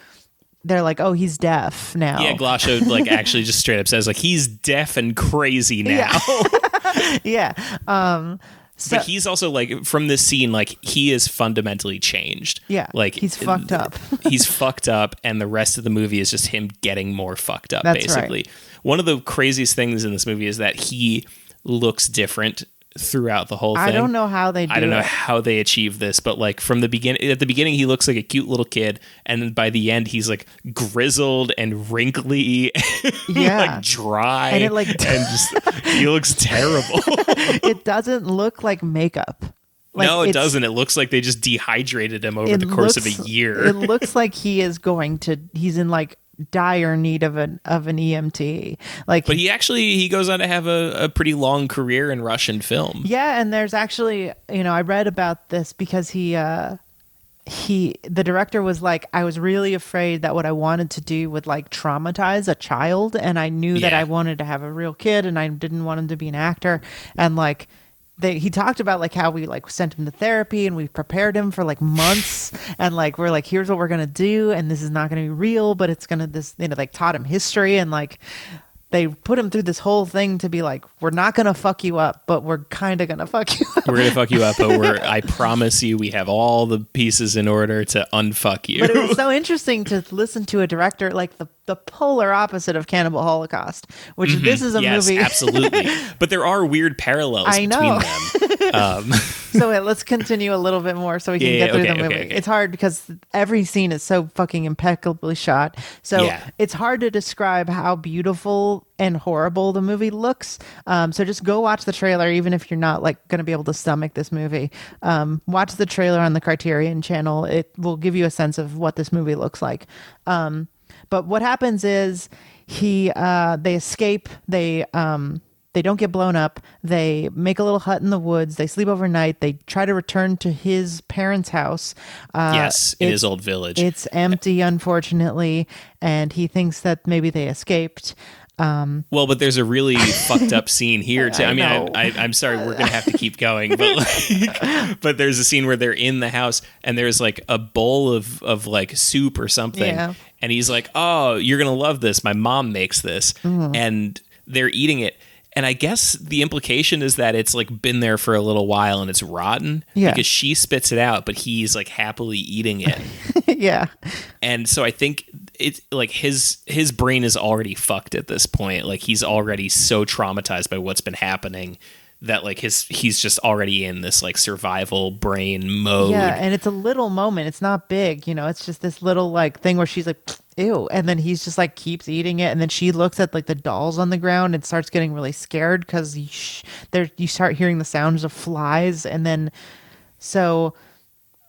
E: they're like, "Oh, he's deaf now."
D: Yeah, Glasha like actually just straight up says like he's deaf and crazy now.
E: yeah. Um, so
D: but he's also like from this scene like he is fundamentally changed
E: Yeah,
D: like
E: he's fucked up.
D: he's fucked up and the rest of the movie is just him getting more fucked up
E: That's right.
D: basically one of the craziest things in this movie is that he looks different throughout the whole thing.
E: I don't know how they do
D: I don't know
E: it.
D: how they achieve this, but like from the beginning, at the beginning, he looks like a cute little kid, and by the end, he's like grizzled and wrinkly,
E: Yeah.
D: like dry,
E: And it, like-
D: and just he looks terrible.
E: it doesn't look like makeup. Like,
D: no, it doesn't. It looks like they just dehydrated him over the course
E: looks-
D: of a year.
E: It looks like he is going to. He's in like dire need of an of an EMT. Like,
D: but he actually he goes on to have a, a pretty long career in Russian film.
E: yeah, and there's actually, you know, I read about this because he. uh he the director was like i was really afraid that what i wanted to do would like traumatize a child and i knew that i wanted to have a real kid and i didn't want him to be an actor and like they, he talked about like how we like sent him to therapy and we prepared him for like months and like we're like here's what we're gonna do and this is not gonna be real but it's gonna this you know like taught him history and like they put him through this whole thing to be like we're not gonna fuck you up but we're kind of gonna fuck you up
D: We're gonna fuck you up, but we're I promise you we have all the pieces in order to unfuck you.
E: but it was so interesting to listen to a director like the the polar opposite of Cannibal Holocaust, which this is a
D: Mm-hmm. yes,
E: movie.
D: absolutely. But there are weird parallels
E: I
D: between
E: know.
D: them. Um,
E: so wait, let's continue a little bit more so we can
D: Yeah,
E: get through
D: okay,
E: the movie.
D: okay, okay.
E: It's hard because every scene is so fucking impeccably shot. So
D: Yeah.
E: it's hard to describe how beautiful and horrible the movie looks. Um, so just go watch the trailer, even if you're not like going to be able to stomach this movie. Um, watch the trailer on the Criterion channel. It will give you a sense of what this movie looks like. Um, but what happens is he uh, they escape. They um, they don't get blown up. They make a little hut in the woods. They sleep overnight. They try to return to his parents' house. Uh,
D: yes, in his old village.
E: It's empty, unfortunately, and he thinks that maybe they escaped.
D: Well, but there's a really fucked up scene here too. I,
E: I
D: mean, I, I'm sorry, we're gonna have to keep going, but like, but there's a scene where they're in the house and there's like a bowl of of like soup or something,
E: Yeah.
D: and he's like, "Oh, you're gonna love this. My mom makes this,"
E: Mm-hmm.
D: and they're eating it. And I guess the implication is that it's like been there for a little while and it's rotten
E: Yeah.
D: because she spits it out, but he's like happily eating it.
E: yeah,
D: and so I think it's like his his brain is already fucked at this point. Like he's already so traumatized by what's been happening that like his he's just already in this like survival brain mode.
E: yeah, and it's a little moment. It's not big, you know. It's just this little like thing where she's like, "Ew," and then he's just like keeps eating it, and then she looks at like the dolls on the ground and starts getting really scared because sh- there you start hearing the sounds of flies, and then so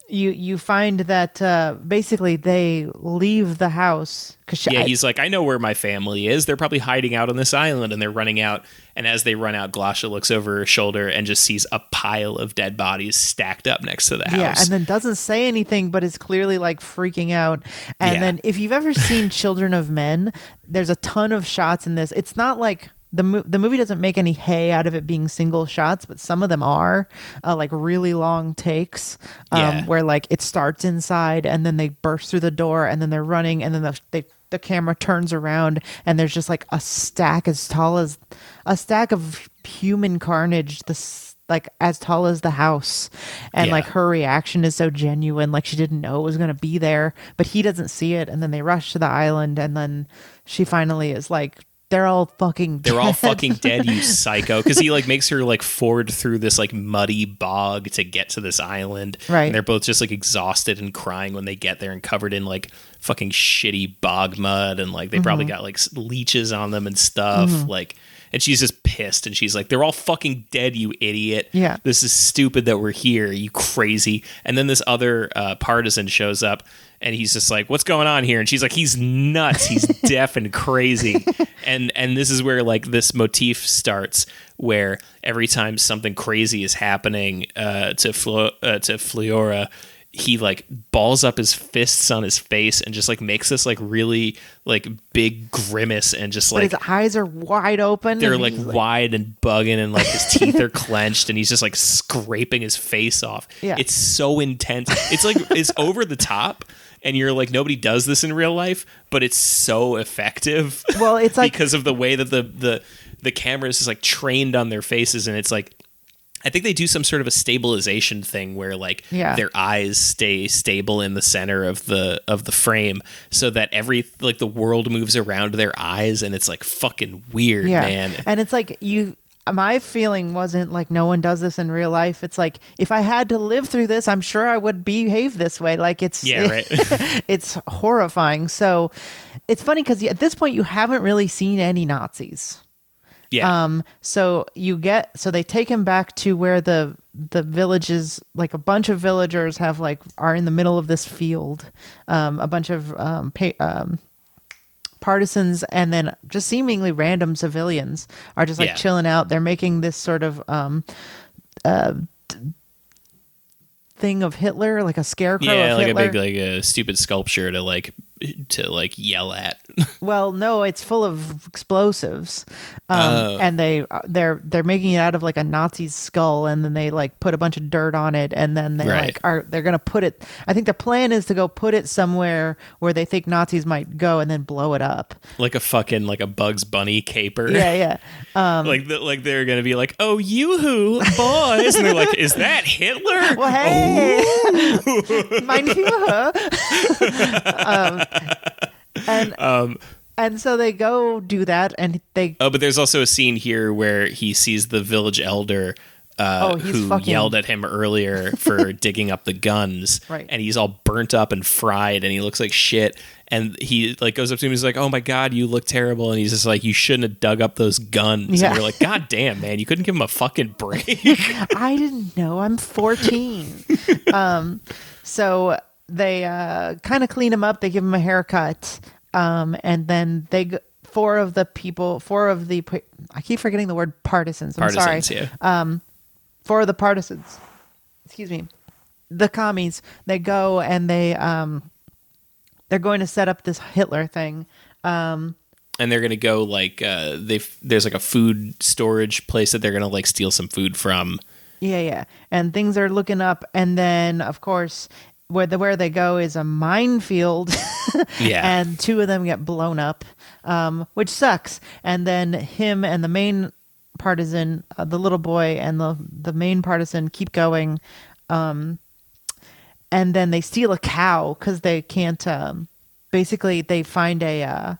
E: you you find that uh, basically they leave the house
D: Yeah, he's like, I know where my family is. They're probably hiding out on this island and they're running out. And as they run out, Glasha looks over her shoulder and just sees a pile of dead bodies stacked up next to the house.
E: Yeah, and then doesn't say anything, but is clearly like freaking out. And
D: Yeah.
E: then, if you've ever seen Children of Men, there's a ton of shots in this. It's not like the mo- the movie doesn't make any hay out of it being single shots, but some of them are uh, like really long takes, um,
D: Yeah.
E: where like it starts inside and then they burst through the door and then they're running and then the, they the camera turns around and there's just like a stack as tall as a stack of human carnage. This like as tall as the house and
D: Yeah.
E: like her reaction is so genuine like she didn't know it was going to be there but he doesn't see it and then they rush to the island and then she finally is like they're all fucking
D: They're all
E: dead."
D: fucking dead, you psycho. Because he like makes her like ford through this like muddy bog to get to this island.
E: Right.
D: And they're both just like exhausted and crying when they get there and covered in like fucking shitty bog mud and like they probably
E: Mm-hmm.
D: got like leeches on them and stuff. Like, and she's just pissed and she's like, "They're all fucking dead, you idiot.
E: Yeah.
D: This is stupid that we're here, you crazy." And then this other uh, partisan shows up. And he's just like, "What's going on here?" And she's like, "He's nuts. He's deaf and crazy." And and this is where like this motif starts, where every time something crazy is happening uh, to Flo- uh, to Fleora, he like balls up his fists on his face and just like makes this like really like big grimace and just
E: but
D: like
E: his eyes are wide open
D: they're like
E: he's
D: wide and bugging and like his teeth are clenched and he's just like scraping his face off.
E: Yeah.
D: It's so intense. It's like it's over the top and you're like nobody does this in real life, but it's so effective.
E: Well, it's like-
D: because of the way that the the the camera is just like trained on their faces and it's like I think they do some sort of a stabilization thing where like
E: Yeah.
D: their eyes stay stable in the center of the of the frame so that every like the world moves around their eyes and it's like fucking weird,
E: yeah
D: man.
E: and it's like you my feeling wasn't like no one does this in real life. It's like if I had to live through this, I'm sure I would behave this way. Like it's
D: Yeah, right.
E: it's horrifying. So it's funny because at this point you haven't really seen any Nazis.
D: Yeah.
E: Um, so you get so they take him back to where the the villages, like a bunch of villagers, have like are in the middle of this field. Um, a bunch of um, pa- um partisans and then just seemingly random civilians are just like
D: Yeah.
E: chilling out. They're making this sort of um uh thing of Hitler, like a scarecrow
D: yeah, like
E: Hitler.
D: a big like a stupid sculpture to like to like yell at.
E: Well, no, it's full of explosives, um,
D: Oh.
E: and they they're they're making it out of like a Nazi's skull, and then they like put a bunch of dirt on it, and then they
D: Right.
E: like are they're gonna put it. I think the plan is to go put it somewhere where they think Nazis might go, and then blow it up.
D: like a fucking like a Bugs Bunny caper.
E: Yeah, yeah. Um,
D: like the, like they're gonna be like, oh you-hoo, boys, and they're like, is that Hitler?
E: well, hey, mein Führer. um, and
D: Um,
E: and so they go do that, and they
D: oh, but there's also a scene here where he sees the village elder. Uh,
E: Oh, he's
D: who
E: fucking-
D: yelled at him earlier for digging up the guns,
E: Right.
D: And he's all burnt up and fried, and he looks like shit. And he like goes up to him, and he's like, "Oh my god, you look terrible." And he's just like, "You shouldn't have dug up those guns."
E: Yeah.
D: And you're like, "God damn, man, you couldn't give him a fucking break."
E: I didn't know. I'm 14. um, so they uh, kind of clean him up. They give him a haircut, um, and then they four of the people, four of the I keep forgetting the word partisans. I'm
D: Partisans,
E: sorry.
D: yeah.
E: Four of the partisans. Excuse me. The commies. They go and they um, they're going to set up this Hitler thing.
D: Um, and they're gonna go like uh they there's like a food storage place that they're gonna like steal some food from
E: Yeah, yeah. And things are looking up and then of course where the where they go is a minefield.
D: Yeah.
E: And two of them get blown up. Um, which sucks. And then him and the main partisan, uh, the little boy and the the main partisan keep going. Um and then they steal a cow cuz they can't um basically they find a uh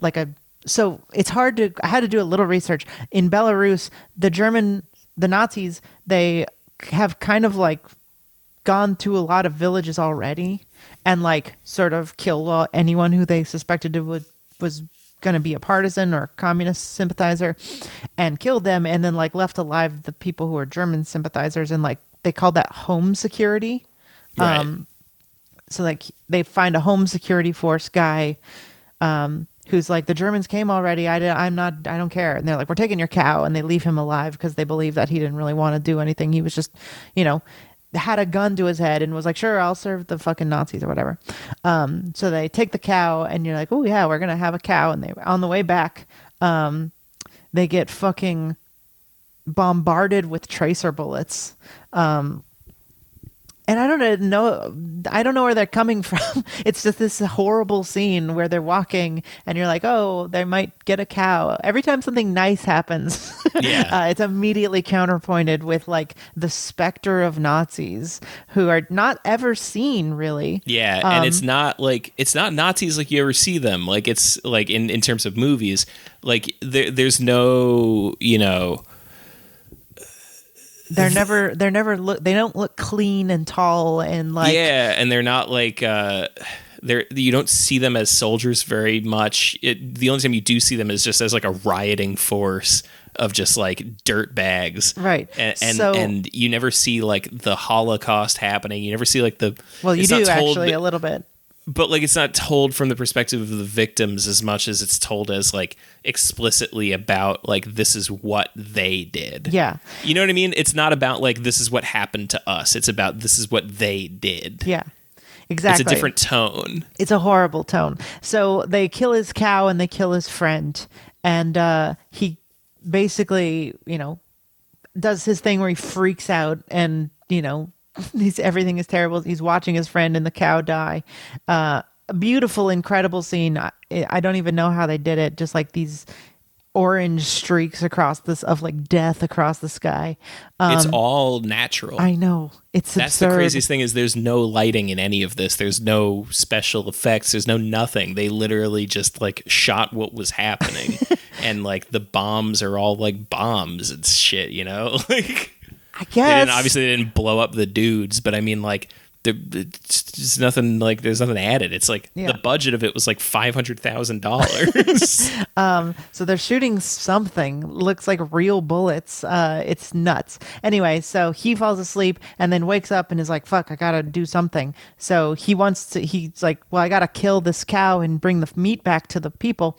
E: like a so it's hard to i had to do a little research in belarus the german the nazis they have kind of like gone to a lot of villages already and like sort of killed anyone who they suspected would was going to be a partisan or a communist sympathizer and killed them and then like left alive the people who were german sympathizers and like they called that home security
D: right
E: um, so like they find a home security force guy um, who's like the Germans came already. I did, I'm not. I don't care. And they're like, we're taking your cow, and they leave him alive because they believe that he didn't really want to do anything. He was just, you know, had a gun to his head and was like, sure, I'll serve the fucking Nazis or whatever. Um, so they take the cow, and you're like, oh yeah, we're gonna have a cow. And they on the way back, um, they get fucking bombarded with tracer bullets. Um, and I don't know, I don't know where they're coming from. It's just this horrible scene where they're walking, and you're like, "Oh, they might get a cow." Every time something nice happens,
D: Yeah.
E: uh, it's immediately counterpointed with like the specter of Nazis who are not ever seen, really.
D: yeah and
E: um,
D: it's not like it's not nazis like you ever see them like it's like in in terms of movies like there, there's no you know
E: They're never, they're never look, they don't look clean and tall and like,
D: yeah and they're not like uh they're you don't see them as soldiers very much it, the only time you do see them is just as like a rioting force of just like dirt bags
E: Right.
D: and and,
E: So-
D: and you never see like the holocaust happening you never see like the
E: well, you do
D: told
E: actually a little bit.
D: But like it's not told from the perspective of the victims as much as it's told as like explicitly about like this is what they did
E: Yeah.
D: you know what i mean it's not about like this is what happened to us it's about this is what they did
E: Yeah. Exactly.
D: it's a different tone
E: it's a horrible tone. So they kill his cow and they kill his friend, and uh, he basically, you know, does his thing where he freaks out and you know, he's everything is terrible. He's watching his friend and the cow die. Uh, a beautiful, incredible scene. I, I don't even know how they did it. Just like these orange streaks across this of like death across the sky.
D: it's all natural.
E: Um, I know it's
D: That's
E: absurd.
D: the craziest thing is there's no lighting in any of this. There's no special effects. There's no nothing. They literally just like shot what was happening, and like the bombs are all like bombs and shit. You know, like
E: I
D: they
E: guess
D: didn't obviously they didn't blow up the dudes, but I mean like. there's nothing like there's nothing added. It's like
E: Yeah.
D: the budget of it was like five hundred thousand dollars.
E: So they're shooting something. Looks like real bullets. Uh, it's nuts. Anyway, so he falls asleep and then wakes up and is like, "Fuck, I gotta do something." So he wants to. He's like, "Well, I gotta kill this cow and bring the meat back to the people."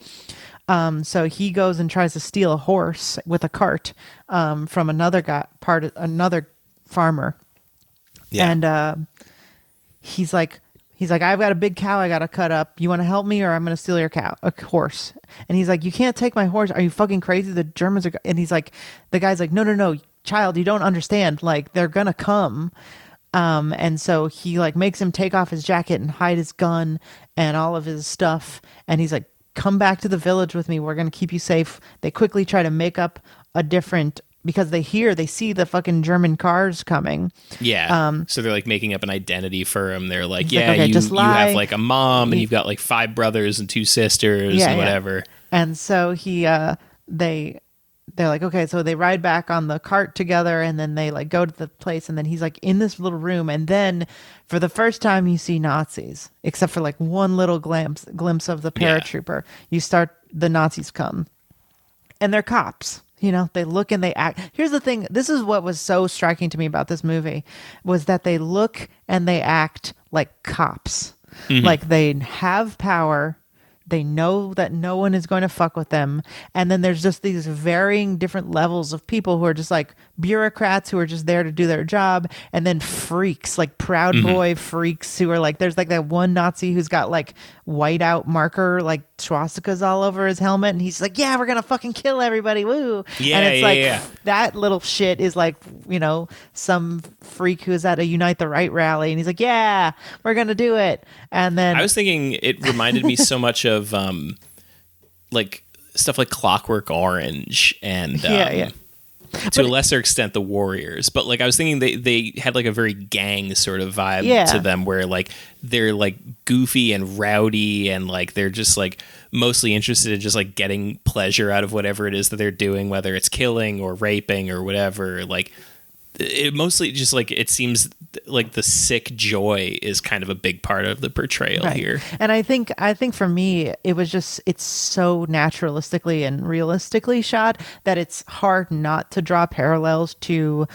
E: Um, so he goes and tries to steal a horse with a cart um, from another guy, part another farmer, Yeah. and uh, he's like he's like i've got a big cow i gotta cut up. You want to help me or i'm gonna steal your cow a horse? And he's like you can't take my horse. Are you fucking crazy? The germans are go-" and he's like the guy's like no no no child you don't understand. Like they're gonna come. Um and so he like makes him take off his jacket and hide his gun and all of his stuff. And he's like come back to the village with me we're gonna keep you safe they quickly try to make up a different because they hear they see the fucking german cars coming
D: Yeah. so they're like making up an identity for him. They're like,
E: like,
D: yeah,
E: okay,
D: you,
E: just
D: you have like a mom and you've got like five brothers and two sisters
E: Yeah,
D: and
E: yeah.
D: whatever.
E: And so he uh they they're like, okay, so they ride back on the cart together and then they like go to the place and then he's like in this little room and then for the first time you see Nazis, except for like one little glimpse glimpse of the
D: Yeah.
E: paratrooper. You start the Nazis come. And they're cops. You know, they look and they act. Here's the thing. This is what was so striking to me about this movie was that they look and they act like cops. Mm-hmm. Like they have power. They know that no one is going to fuck with them. And then there's just these varying different levels of people who are just like bureaucrats who are just there to do their job. And then freaks, like Proud mm-hmm. Boy freaks who are like, there's like that one Nazi who's got like whiteout marker, like swastikas all over his helmet. And he's like, yeah, we're going to fucking kill everybody. Woo.
D: Yeah,
E: and it's
D: yeah,
E: like,
D: yeah.
E: that little shit is like, you know, some freak who's at a Unite the Right rally. And he's like, yeah, we're going to do it. And then
D: I was thinking it reminded me so much of um, like stuff like Clockwork Orange and um,
E: Yeah, yeah.
D: to a lesser extent the Warriors. But like I was thinking they they had like a very gang sort of vibe
E: Yeah.
D: to them where like they're like goofy and rowdy and like they're just like mostly interested in just like getting pleasure out of whatever it is that they're doing, whether it's killing or raping or whatever. Like it mostly just like it seems like the sick joy is kind of a big part of the portrayal
E: Right.
D: here.
E: And I think I think for me it was just it's so naturalistically and realistically shot that it's hard not to draw parallels to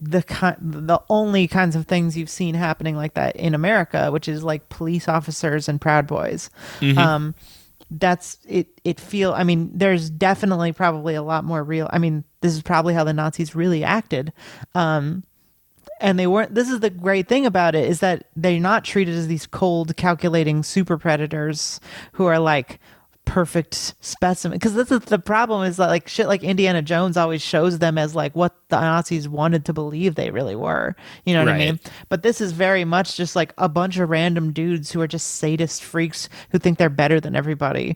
E: the ki- the only kinds of things you've seen happening like that in America, which is like police officers and proud boys. Um that's it it feel I mean there's definitely probably a lot more real I mean this is probably how the Nazis really acted. And they weren't this is the great thing about it is that they're not treated as these cold calculating super predators who are like perfect specimen. Because this is the problem is that like shit like indiana jones always shows them as like what the nazis wanted to believe they really were. You know what i mean? But this is very much just like a bunch of random dudes who are just sadist freaks who think they're better than everybody.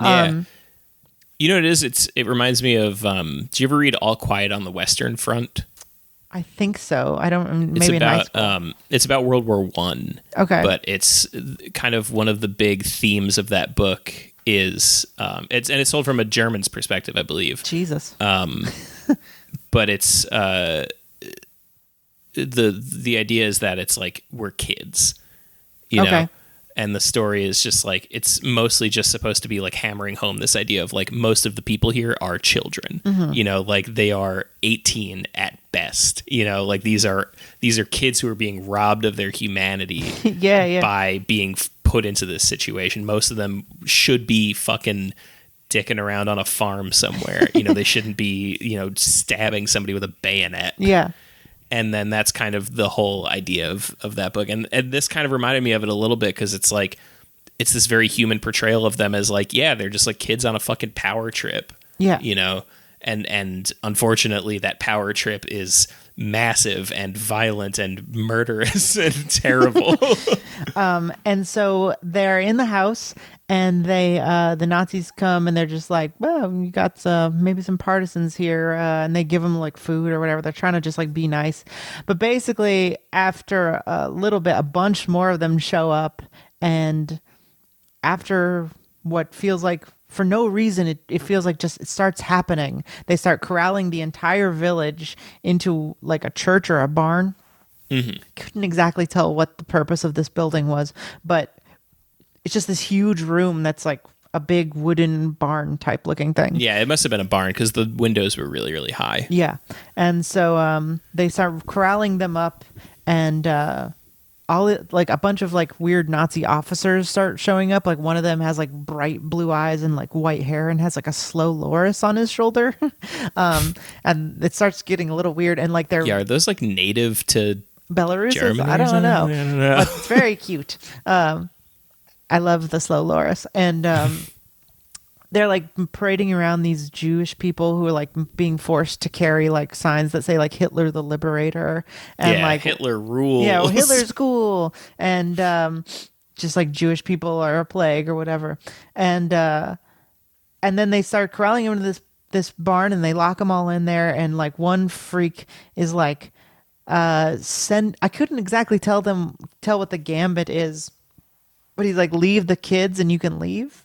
D: Yeah.
E: Um,
D: you know what it is? It's it reminds me of um do you ever read All Quiet on the Western Front?
E: i think so i don't maybe in high
D: about um it's about World War 1.
E: Okay.
D: But it's kind of one of the big themes of that book is um it's and it's told from a German's perspective, I believe.
E: jesus Um,
D: But it's uh the the idea is that it's like we're kids. You know. And the story is just like it's mostly just supposed to be like hammering home this idea of like most of the people here are children.
E: Mm-hmm.
D: You know, like they are 18 at best. You know, like these are these are kids who are being robbed of their humanity
E: yeah yeah
D: by being f- put into this situation. Most of them should be fucking dicking around on a farm somewhere. you know, they shouldn't be, you know, stabbing somebody with a bayonet
E: yeah
D: and then that's kind of the whole idea of of that book and and this kind of reminded me of it a little bit because it's like it's this very human portrayal of them as like yeah they're just like kids on a fucking power trip
E: Yeah.
D: you know and and unfortunately that power trip is massive and violent and murderous and terrible.
E: Um, and so they're in the house and they uh the nazis come and they're just like well you got some, maybe some partisans here uh, and they give them like food or whatever. They're trying to just like be nice. But basically after a little bit a bunch more of them show up and after what feels like for no reason it, it feels like just it starts happening. They start corralling the entire village into like a church or a barn. Couldn't exactly tell what the purpose of this building was but it's just this huge room that's like a big wooden barn type looking thing
D: yeah, it must have been a barn because the windows were really, really high.
E: yeah. And so um, they start corralling them up, and uh, all it, like a bunch of like weird Nazi officers start showing up. Like one of them has like bright blue eyes and like white hair and has like a slow loris on his shoulder. um, and it starts getting a little weird. And like they're
D: Yeah, are those like native to
E: Belarus. I don't know.
D: I don't know.
E: It's very cute. Um, I love the slow loris, and um, they're like parading around these Jewish people who are like being forced to carry like signs that say like Hitler the Liberator. And
D: yeah,
E: like
D: Hitler rules?
E: yeah, well, Hitler's cool, and um, just like Jewish people are a plague or whatever, and uh, and then they start corralling him into this this barn, and they lock them all in there, and like one freak is like, uh, send. I couldn't exactly tell them tell what the gambit is, but he's like, leave the kids and you can leave.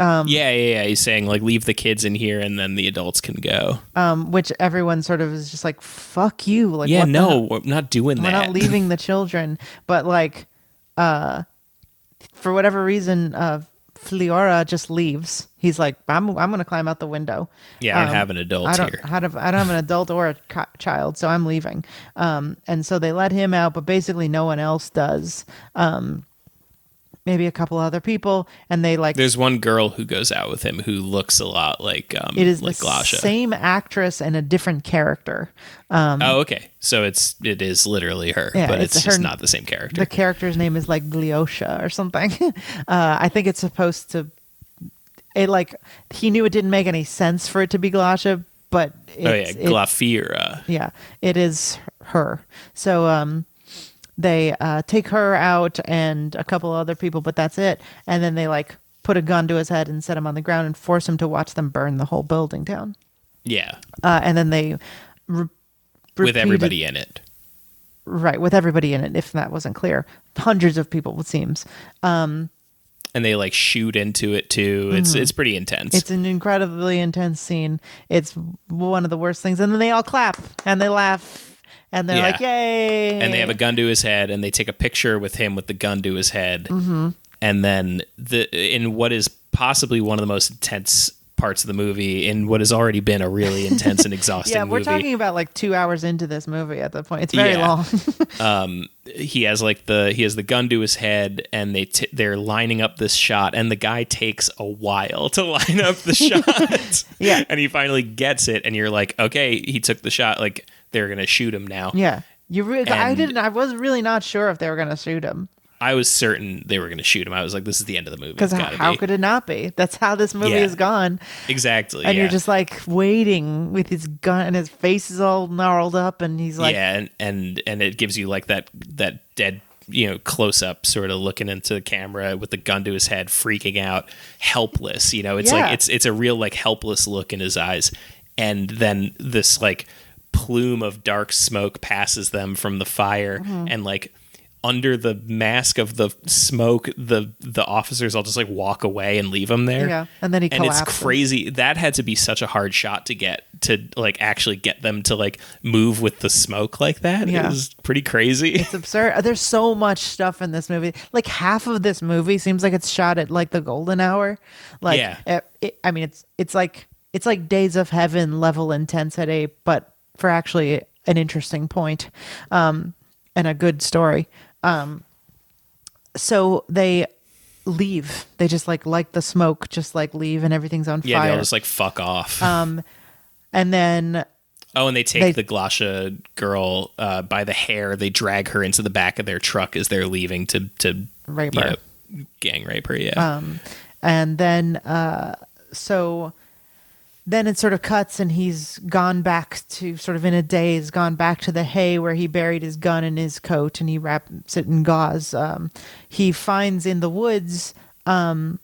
D: yeah, yeah, yeah. He's saying like leave the kids in here and then the adults can go.
E: Um, which everyone sort of is just like, fuck you, like
D: yeah, no, we're not doing
E: we're
D: that.
E: not leaving the children but like uh for whatever reason uh Fliora just leaves. He's like, I'm, I'm going to climb out the window.
D: Yeah, I don't
E: Um,
D: have an adult
E: I don't,
D: here.
E: I don't, I don't have an adult or a chi- child, so I'm leaving. Um, and so they let him out, but basically no one else does. Um, maybe a couple other people, and they like
D: There's one girl who goes out with him who looks a lot like um
E: it is
D: like
E: the
D: Glasha.
E: same actress and a different character.
D: Um, oh, okay. So it's it is literally her,
E: Yeah,
D: but
E: it's
D: it's, just not the same character.
E: the character's name is like Glyosha or something. uh, I think it's supposed to. It like he knew it didn't make any sense for it to be Glasha, but it's,
D: oh yeah, Glafira.
E: yeah, it is her. So um, they uh, take her out and a couple other people, but that's it. And then they like put a gun to his head and set him on the ground and force him to watch them burn the whole building down.
D: Yeah,
E: Uh, and then they re-
D: with everybody in it.
E: right with everybody in it. If that wasn't clear, hundreds of people it seems.
D: And they like shoot into it too. It's it's pretty intense.
E: Mm-hmm. It's an incredibly intense scene. It's one of the worst things. And then they all clap and they laugh and they're
D: Yeah.
E: like, "Yay!"
D: and they have a gun to his head and they take a picture with him with the gun to his head
E: Mm-hmm.
D: and then the in what is possibly one of the most intense parts of the movie in what has already been a really intense and exhausting
E: yeah, we're
D: movie
E: talking about like two hours into this movie at the point. It's very
D: Yeah.
E: long.
D: he has like the he has the gun to his head and they t- they're lining up this shot and the guy takes a while to line up the shot
E: Yeah.
D: and he finally gets it and you're like okay he took the shot like they're gonna shoot him now
E: yeah, you. Re- I didn't. I was really not sure if they were going to shoot him
D: i was certain they were gonna shoot him i was like this is the end of the movie
E: because how
D: be.
E: could it not be? That's how this movie
D: Yeah.
E: is gone.
D: exactly
E: And
D: yeah.
E: you're just like waiting with his gun and his face is all gnarled up and he's like,
D: yeah, and, and and it gives you like that that dead you know close up sort of looking into the camera with the gun to his head, freaking out, helpless. You know, it's
E: Yeah.
D: like it's it's a real like helpless look in his eyes, and then this like plume of dark smoke passes them from the fire,
E: Mm-hmm.
D: and like under the mask of the smoke the the officers all just like walk away and leave him there
E: Yeah, and then he
D: and it's crazy that had to be such a hard shot to get to like actually get them to like move with the smoke like that
E: Yeah.
D: it was pretty crazy
E: It's absurd. There's so much stuff in this movie. Like half of this movie seems like it's shot at like the golden hour. Like,
D: Yeah.
E: it, it- I mean, it's it's like it's like Days of Heaven level intensity, but for actually an interesting point, um, and a good story. Um, so they leave. They just like like the smoke, just like leave, and everything's on fire.
D: yeah they
E: fire.
D: all just like fuck off Um,
E: and then
D: oh and they take
E: they-
D: the glasha girl uh, by the hair they drag her into the back of their truck as they're leaving to to
E: Rape her.
D: know, gang rape her yeah Um,
E: and then uh so then it sort of cuts and he's gone back to sort of in a daze, gone back to the hay where he buried his gun in his coat and he wraps it in gauze. Um, he finds in the woods um,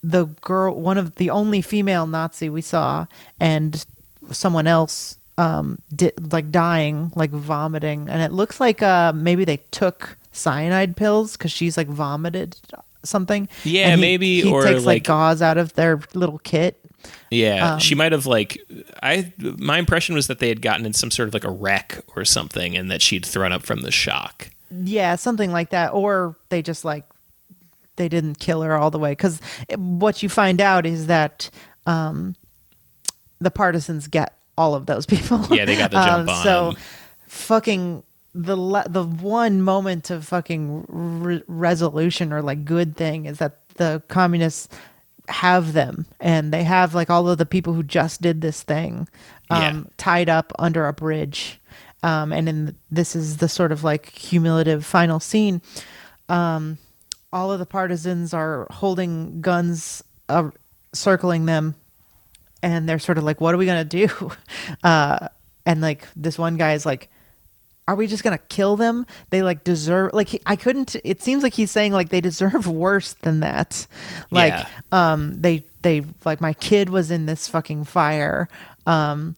E: the girl, one of the only female Nazi we saw, and someone else um, di- like dying, like vomiting, and it looks like uh, maybe they took cyanide pills because she's like vomited something.
D: Yeah,
E: he-
D: maybe,
E: he
D: or,
E: takes like
D: like-
E: gauze out of their little kit.
D: Yeah,
E: Um,
D: she might have like I my impression was that they had gotten in some sort of like a wreck or something and that she'd thrown up from the shock.
E: Yeah, something like that. Or they just like they didn't kill her all the way because what you find out is that um, the partisans get all of those people.
D: Yeah, they got the jump on
E: Um, So
D: 'em.
E: fucking the le- the one moment of fucking re- resolution or like good thing is that the communists have them. And they have like all of the people who just did this thing um,
D: Yeah.
E: tied up under a bridge. Um, and then this is the sort of like cumulative final scene. Um, all of the partisans are holding guns uh, circling them. And they're sort of like what are we gonna do? Uh, and like this one guy is like are we just gonna kill them? They like deserve like he, i couldn't it seems like he's saying like they deserve worse than that. Like
D: Yeah.
E: um they they like my kid was in this fucking fire. Um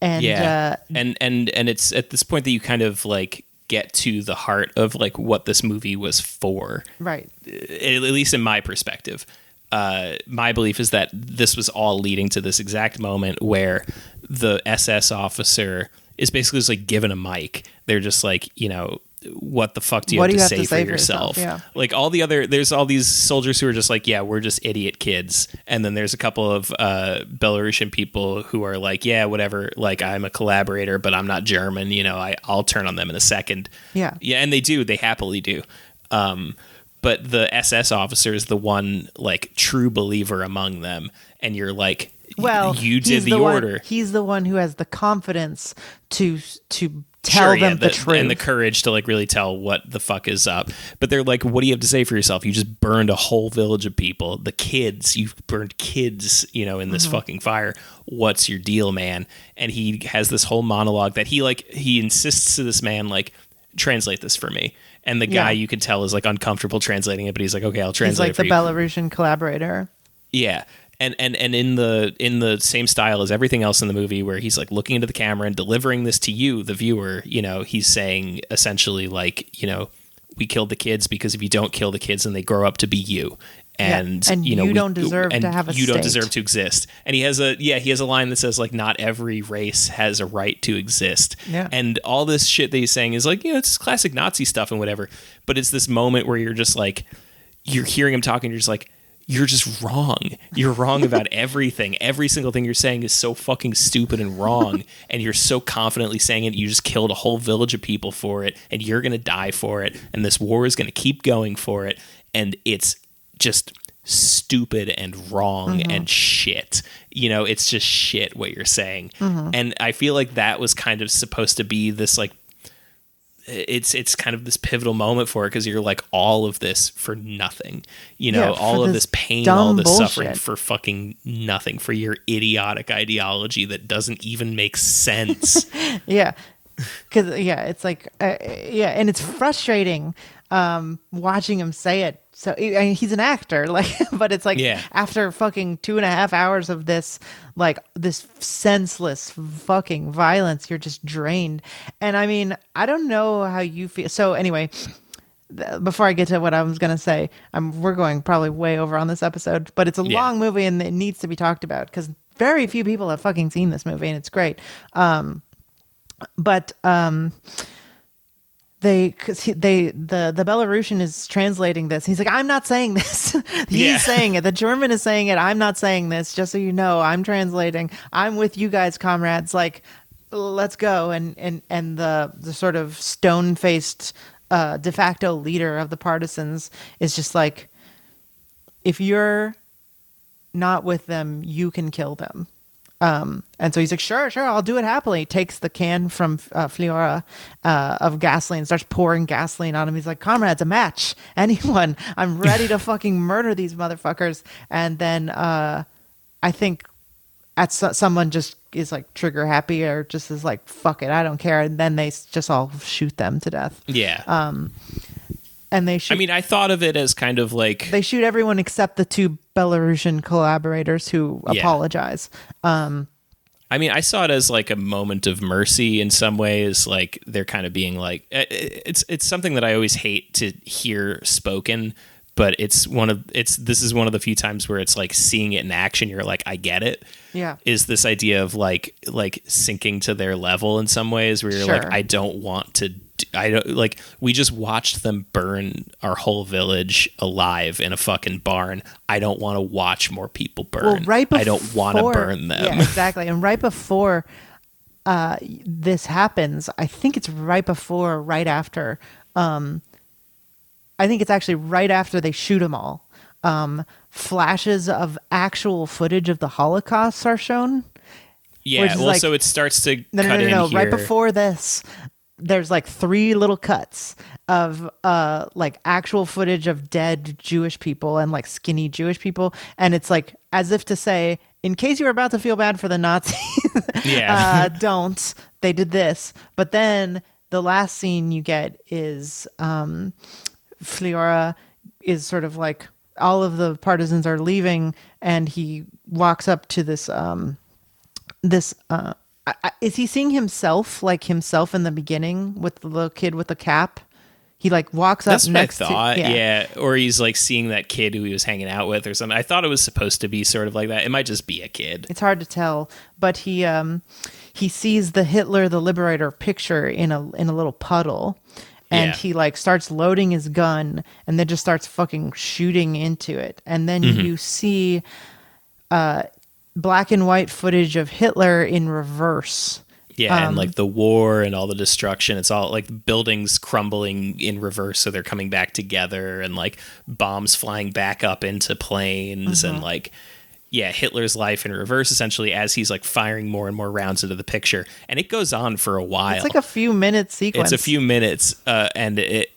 E: and
D: yeah,
E: uh
D: and and and it's at this point that you kind of like get to the heart of like what this movie was for.
E: right.
D: At least in my perspective, uh, my belief is that this was all leading to this exact moment where the SS officer is basically just like given a mic. They're just like, you know, what the fuck do you, have,
E: do
D: to, say for yourself?
E: Yeah.
D: Like all the other, there's all these soldiers who are just like, yeah, we're just idiot kids. And then there's a couple of uh, Belarusian people who are like, yeah, whatever. Like I'm a collaborator, but I'm not German. You know, I, I'll turn on them in a second.
E: Yeah.
D: Yeah, and they do. They happily do. Um, but the SS officer is the one like true believer among them, and you're like,
E: well
D: you did the,
E: one-
D: order.
E: he's the one who has the confidence to to tell
D: Sure,
E: them
D: yeah,
E: the, truth
D: and the courage to like really tell what the fuck is up. But they're like, what do you have to say for yourself? You just burned a whole village of people. The kids, you've burned kids, you know, in this
E: Mm-hmm.
D: fucking fire. What's your deal, man? And he has this whole monologue that he like he insists to this man like translate this for me. And the guy
E: Yeah.
D: you can tell is like uncomfortable translating it, but he's like, okay, I'll translate." he's like
E: the
D: you.
E: belarusian collaborator
D: Yeah. And, and and in the in the same style as everything else in the movie where he's like looking into the camera and delivering this to you the viewer you know he's saying essentially like you know we killed the kids because if you don't kill the kids then they grow up to be you. And
E: and
D: you know
E: you
D: we-
E: don't deserve to have a
D: you don't deserve to exist. And he has a yeah he has a line that says like not every race has a right to exist.
E: Yeah.
D: and all this shit that he's saying is like you know it's classic nazi stuff and whatever but it's this moment where you're just like you're hearing him talking you're just like you're just wrong. You're wrong about everything. Every single thing you're saying is so fucking stupid and wrong. and you're so confidently saying it. You just killed a whole village of people for it, and you're going to die for it. And this war is going to keep going for it. And it's just stupid and wrong mm-hmm. and shit. You know, it's just shit what you're saying. Mm-hmm. And I feel like that was kind of supposed to be this like it's it's kind of this pivotal moment for it because you're like all of this for nothing you know
E: Yeah,
D: all of
E: this
D: this pain all this suffering for fucking nothing for your idiotic ideology that doesn't even make sense
E: Yeah. Cause yeah, it's like, uh, yeah. And it's frustrating, um, watching him say it. So I mean, he's an actor, like, but it's like
D: Yeah.
E: after fucking two and a half hours of this, like this senseless fucking violence, you're just drained. And I mean, I don't know how you feel. So anyway, th- before I get to what I was gonna say, I'm we're going probably way over on this episode, but it's a
D: Yeah.
E: long movie and it needs to be talked about because very few people have fucking seen this movie and it's great. Um, but um, they they the the Belarusian is translating this. He's like, I'm not saying this. He's
D: Yeah.
E: saying it. The German is saying it. I'm not saying this. Just so you know, I'm translating. I'm with you guys, comrades. Like, let's go. And and and the the sort of stone faced uh, de facto leader of the partisans is just like, if you're not with them, you can kill them. Um, and so he's like, sure, sure, I'll do it happily. Takes the can from uh, uh, of gasoline, starts pouring gasoline on him. He's like, comrades, a match, anyone. I'm ready to fucking murder these motherfuckers. And then uh, I think at so- someone just is like trigger happy or just is like fuck it, I don't care, and then they just all shoot them to death.
D: Yeah.
E: And they shoot.
D: I mean, I thought of it as kind of like
E: they shoot everyone except the two Belarusian collaborators who
D: Yeah.
E: apologize.
D: I mean, I saw it as like a moment of mercy in some ways. Like they're kind of being like, eh, eh, it's it's something that I always hate to hear spoken, but it's one of it's this is one of the few times where it's like seeing it in action. You're like, I get it.
E: Yeah.
D: Is this idea of like like sinking to their level in some ways where you're like, I don't want to. I don't like. We just watched them burn our whole village alive in a fucking barn. I don't want to watch more people burn.
E: Well, right before
D: I don't want to burn them.
E: Yeah, exactly. And right before uh, this happens, I think it's right before, right after. Um, I think it's actually right after they shoot them all. Um, flashes of actual footage of the Holocaust are shown.
D: Yeah, well,
E: like-
D: so it starts to
E: No, no,
D: cut
E: no,
D: in
E: no. no. Right before this, there's like three little cuts of uh like actual footage of dead Jewish people and like skinny Jewish people, and it's like as if to say, in case you were about to feel bad for the Nazis,
D: yeah,
E: uh, don't. They did this, but then the last scene you get is um, Fliora is sort of like all of the partisans are leaving, and he walks up to this um, this uh I, is he seeing himself like himself in the beginning with the little kid with the cap he like walks up
D: that's
E: next
D: thought.
E: to
D: yeah. or he's like seeing that kid who he was hanging out with or something. I thought it was supposed to be sort of like that. It might just be a kid.
E: it's hard to tell but he um he sees the hitler the liberator picture in a in a little puddle and
D: Yeah.
E: he like starts loading his gun and then just starts fucking shooting into it and then
D: Mm-hmm.
E: you see uh black and white footage of hitler in reverse
D: Yeah,
E: Um,
D: and like the war and all the destruction. It's all like buildings crumbling in reverse, so they're coming back together, and like bombs flying back up into planes, and like yeah, Hitler's life in reverse essentially as he's like firing more and more rounds into the picture, and it goes on for a while.
E: it's like a few minute sequence
D: It's a few minutes, uh, and it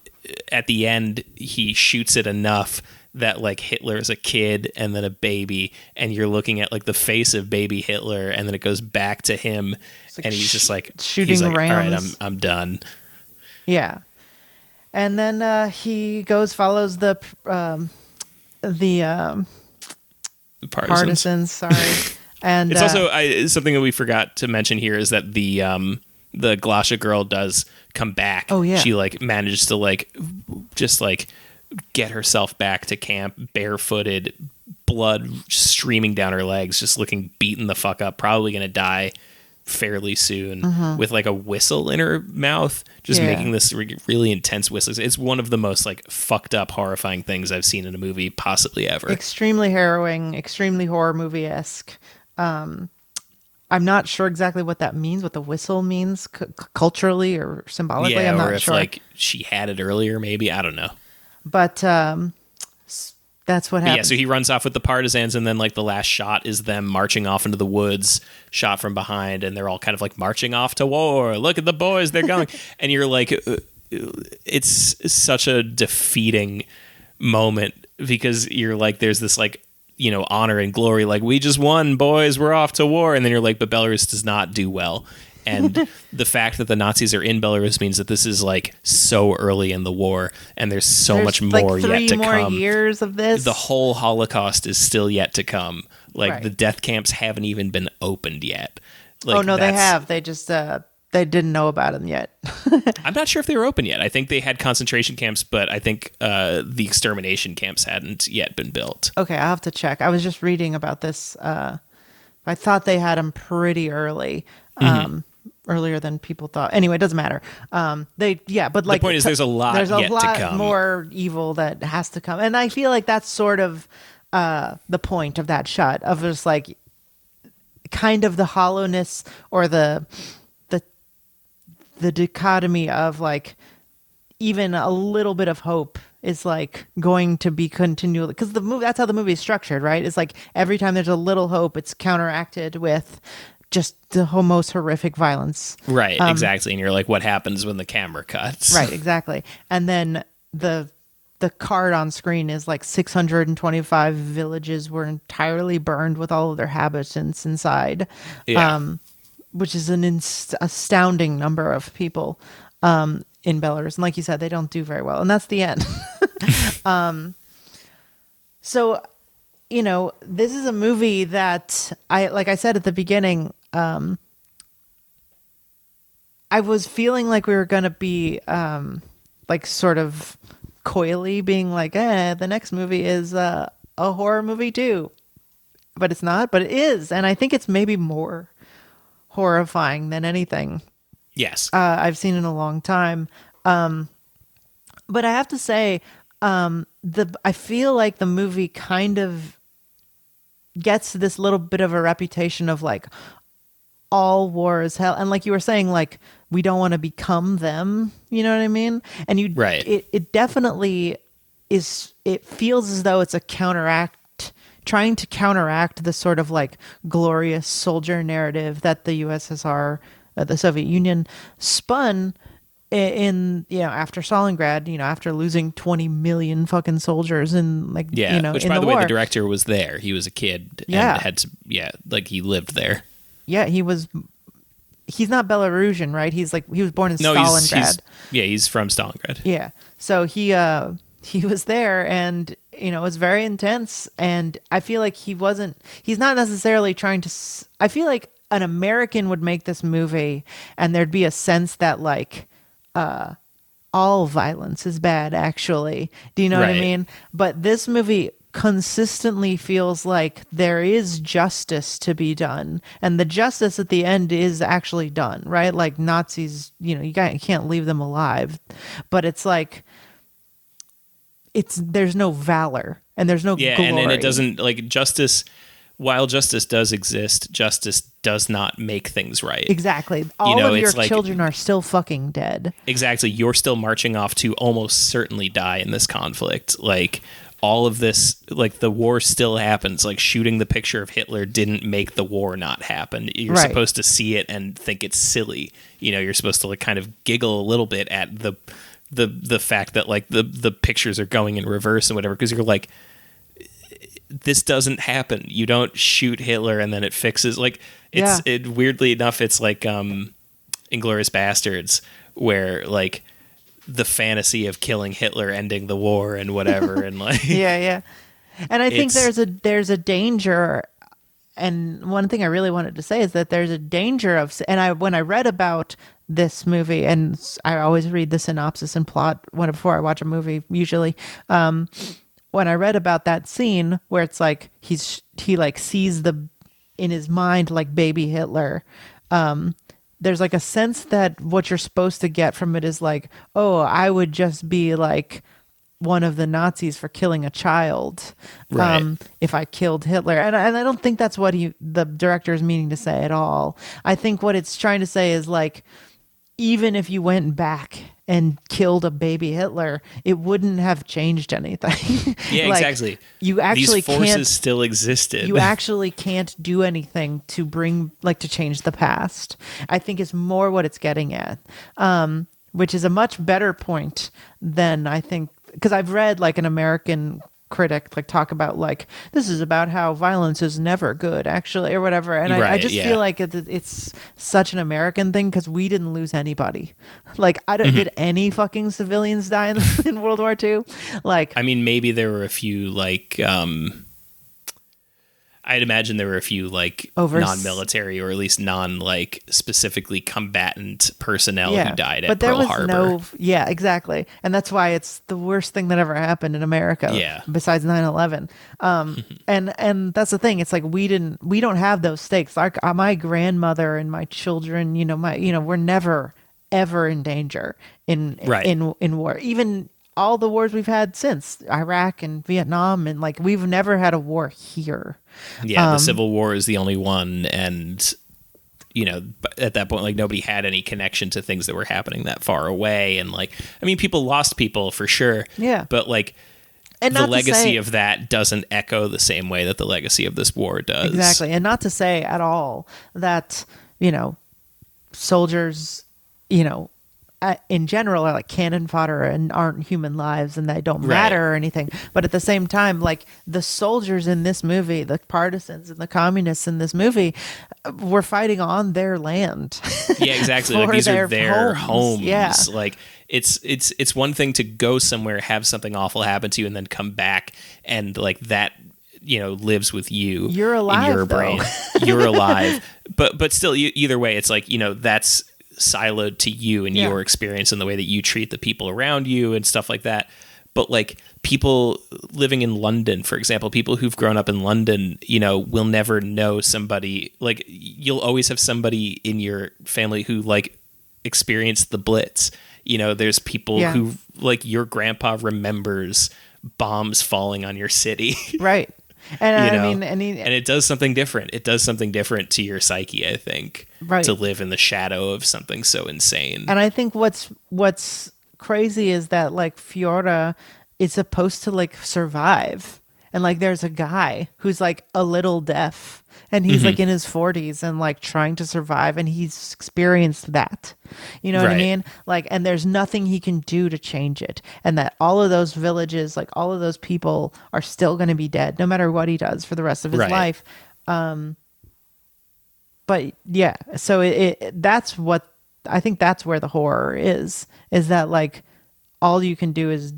D: at the end he shoots it enough that like Hitler is a kid and then a baby, and you're looking at like the face of baby Hitler, and then it goes back to him,
E: like
D: and he's just like
E: shooting
D: like, All right, I'm. I'm done.
E: Yeah, and then uh, he goes follows the um, the um,
D: Partisans.
E: partisans. Sorry, and
D: It's
E: uh,
D: also I, something that we forgot to mention here is that the um the Glasha girl does come back.
E: Oh, yeah.
D: she like manages to like just like get herself back to camp barefooted, blood streaming down her legs, just looking beaten the fuck up, probably gonna die fairly soon with like a whistle in her mouth just.
E: Yeah.
D: making this re- really intense whistles it's one of the most like fucked up horrifying things i've seen in a movie possibly ever
E: extremely harrowing, extremely horror movie esque. Um, I'm not sure exactly what that means, what the whistle means cu- culturally or symbolically.
D: yeah
E: I'm
D: or
E: not
D: if
E: sure.
D: like she had it earlier maybe i don't know
E: but um, that's what
D: But
E: happens.
D: yeah, so he runs off with the partisans, and then like the last shot is them marching off into the woods, shot from behind, and they're all kind of like marching off to war. Look at the boys, they're going, and you're like, uh, it's such a defeating moment because you're like, there's this like you know honor and glory, like we just won, boys, we're off to war, and then you're like, but Belarus does not do well. And the fact that the Nazis are in Belarus means that this is like so early in the war, and there's so
E: There's
D: much
E: like
D: more yet to
E: more
D: come
E: years of this.
D: the whole Holocaust is still yet to come. Like
E: Right.
D: the death camps haven't even been opened yet. Like,
E: oh no, they have. They just uh, they didn't know about them yet.
D: I'm not sure if they were open yet. I think they had concentration camps, but I think uh, the extermination camps hadn't yet been built.
E: Okay, I'll have to check. I was just reading about this. Uh, I thought they had them pretty early,
D: Mm-hmm.
E: Earlier than people thought. Anyway, it doesn't matter. Um, they yeah, but like the
D: point is there's a lot
E: There's a lot more evil that has to come, and I feel like that's sort of uh, the point of that shot of just like kind of the hollowness or the the the dichotomy of like even a little bit of hope is like going to be continually because the movie that's how the movie is structured right it's like every time there's a little hope it's counteracted with just the ho- most horrific violence
D: Right, exactly. And you're like, what happens when the camera cuts?
E: Um, right exactly and then the the card on screen is like 625 villages were entirely burned with all of their inhabitants inside
D: Yeah.
E: um, which is an ins- astounding number of people um, in Belarus. And like you said, they don't do very well, and that's the end. um, so, you know, this is a movie that I, like I said at the beginning, um, I was feeling like we were going to be, um, like, sort of coyly being like, eh, the next movie is uh, a horror movie too. But it's not, but it is. And I think it's maybe more horrifying than anything
D: yes.
E: uh, I've seen in a long time. Um, but I have to say, um, the I feel like the movie kind of gets this little bit of a reputation of like all war is hell, and like you were saying, like we don't want to become them. You know what I mean? And you,
D: Right.
E: It it definitely is. It feels as though it's a counteract trying to counteract the sort of like glorious soldier narrative that the USSR, uh, the Soviet Union, spun in you know after Stalingrad, you know after losing twenty million fucking soldiers in like
D: yeah.
E: you know
D: Which, by the,
E: war.
D: way, the director was there. He was a kid.
E: Yeah.
D: And had to, yeah, like he lived there.
E: Yeah, he was. He's not Belarusian, right? He's like he was born in
D: No,
E: Stalingrad.
D: he's, he's yeah, he's from Stalingrad.
E: Yeah. So he uh he was there and you know, it was very intense and I feel like he wasn't he's not necessarily trying to s- I feel like an American would make this movie and there'd be a sense that like uh all violence is bad actually. Do you know what I mean? But this movie consistently feels like there is justice to be done and the justice at the end is actually done right like nazis you know you can't, leave them alive but it's like it's there's no valor and there's no
D: Yeah,
E: glory.
D: and, it doesn't like justice. While justice does exist, justice does not make things right.
E: exactly all
D: know,
E: of your
D: like-
E: children are still fucking dead
D: Exactly. You're still marching off to almost certainly die in this conflict. Like all of this, like the war still happens. Like shooting the picture of Hitler didn't make the war not happen. You're
E: Right.
D: supposed to see it and think it's silly. You know, you're supposed to like kind of giggle a little bit at the the the fact that like the the pictures are going in reverse and whatever because you're like this doesn't happen. You don't shoot Hitler and then it fixes. Like it's
E: Yeah.
D: it weirdly enough, it's like um, Inglourious Basterds, where like the fantasy of killing Hitler, ending the war, and whatever, and like
E: yeah yeah. And i think there's a there's a danger and one thing i really wanted to say is that there's a danger of and i when i read about this movie and i always read the synopsis and plot when before i watch a movie usually um when i read about that scene where it's like he's he like sees the in his mind like baby hitler um there's like a sense that what you're supposed to get from it is like oh i would just be like one of the Nazis for killing a child
D: Right.
E: um, if I killed Hitler. And, I- and I don't think that's what he, the director is meaning to say at all. I think what it's trying to say is like, even if you went back and killed a baby Hitler, it wouldn't have changed anything.
D: yeah,
E: Like,
D: exactly.
E: You actually
D: these forces
E: can't
D: still existed.
E: you actually can't do anything to bring like to change the past i think is more what it's getting at um which is a much better point than i think because i've read like an american critic like talk about like this is about how violence is never good actually or whatever and I, I just
D: yeah.
E: feel like it, it's such an american thing because we didn't lose anybody like i don't
D: Mm-hmm.
E: did any fucking civilians die in, in world war ii like
D: I mean, maybe there were a few like um I'd imagine there were a few like
E: Over-
D: non-military or at least non like specifically combatant personnel who died at
E: but there
D: Pearl
E: was
D: Harbor.
E: no yeah exactly and that's why it's the worst thing that ever happened in america
D: Yeah.
E: besides 9-11 um and and that's the thing it's like we didn't we don't have those stakes like uh, my grandmother and my children you know my you know we're never ever in danger in
D: Right.
E: in in war even all the wars we've had since iraq and vietnam and like we've never had a war here
D: Yeah,
E: Um,
D: the Civil War is the only one, and you know, at that point, like nobody had any connection to things that were happening that far away, and like, I mean, people lost people for sure.
E: Yeah.
D: but like
E: and
D: the legacy
E: say-
D: of that doesn't echo the same way that the legacy of this war does.
E: Exactly. And not to say at all that, you know, soldiers, you know, uh, in general are like cannon fodder and aren't human lives and they don't
D: Right.
E: matter or anything. But at the same time, like the soldiers in this movie, the partisans and the communists in this movie, uh, were fighting on their land.
D: Yeah, exactly. like these
E: their
D: are their
E: homes.
D: homes.
E: Yeah.
D: Like it's it's it's one thing to go somewhere, have something awful happen to you, and then come back and like that you know lives with you.
E: You're alive,
D: in your brain. You're alive. But but still, you, either way, it's like you know that's siloed to you and
E: Yeah.
D: your experience and the way that you treat the people around you and stuff like that. But like people living in London, for example, people who've grown up in London, you know, will never know somebody like you'll always have somebody in your family who like experienced the Blitz. You know, there's people
E: Yeah.
D: who like your grandpa remembers bombs falling on your city.
E: right. And
D: you
E: I mean, and, he,
D: and it does something different. It does something different to your psyche, I think.
E: Right.
D: To live in the shadow of something so insane.
E: And I think what's what's crazy is that like Fiora is supposed to like survive. And like there's a guy who's like a little deaf and he's
D: Mm-hmm.
E: like in his 40s and like trying to survive and he's experienced that. You know what I mean? Like and there's nothing he can do to change it. And that all of those villages, like all of those people are still going to be dead no matter what he does for the rest of his
D: Right.
E: life. Um but yeah so it, it that's what i think that's where the horror is is that like all you can do is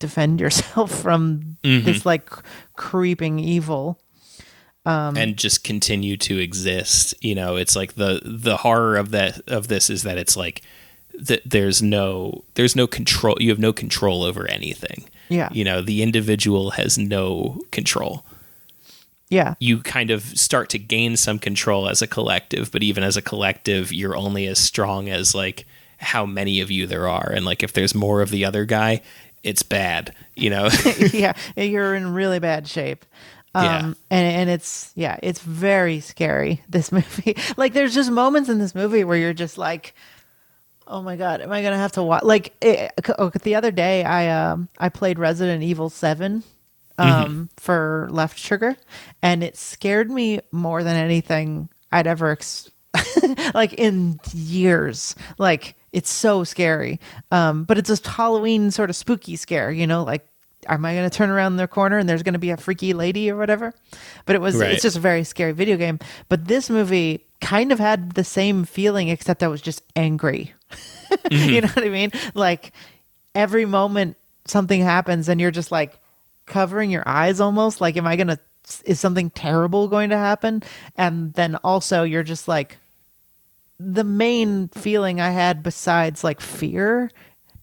E: defend yourself from
D: Mm-hmm.
E: this like creeping evil um,
D: and just continue to exist. You know, it's like the the horror of that of this is that it's like that there's no there's no control you have no control over anything.
E: Yeah.
D: You know, the individual has no control.
E: yeah
D: you kind of start to gain some control as a collective but even as a collective you're only as strong as like how many of you there are and like if there's more of the other guy it's bad you know
E: yeah you're in really bad shape um
D: Yeah.
E: and and it's yeah it's very scary this movie. Like there's just moments in this movie where you're just like oh my god am i gonna have to watch like it, oh, the other day i um i played resident evil 7 um for left trigger and it scared me more than anything i'd ever ex- like in years. Like it's so scary. Um but it's just halloween sort of spooky scare you know like am i going to turn around the corner and there's going to be a freaky lady or whatever? But it was
D: Right.
E: it's just a very scary video game. But this movie kind of had the same feeling except i was just angry. You know what i mean? Like every moment something happens and you're just like covering your eyes almost like am i gonna is something terrible going to happen? And then also you're just like the main feeling i had besides like fear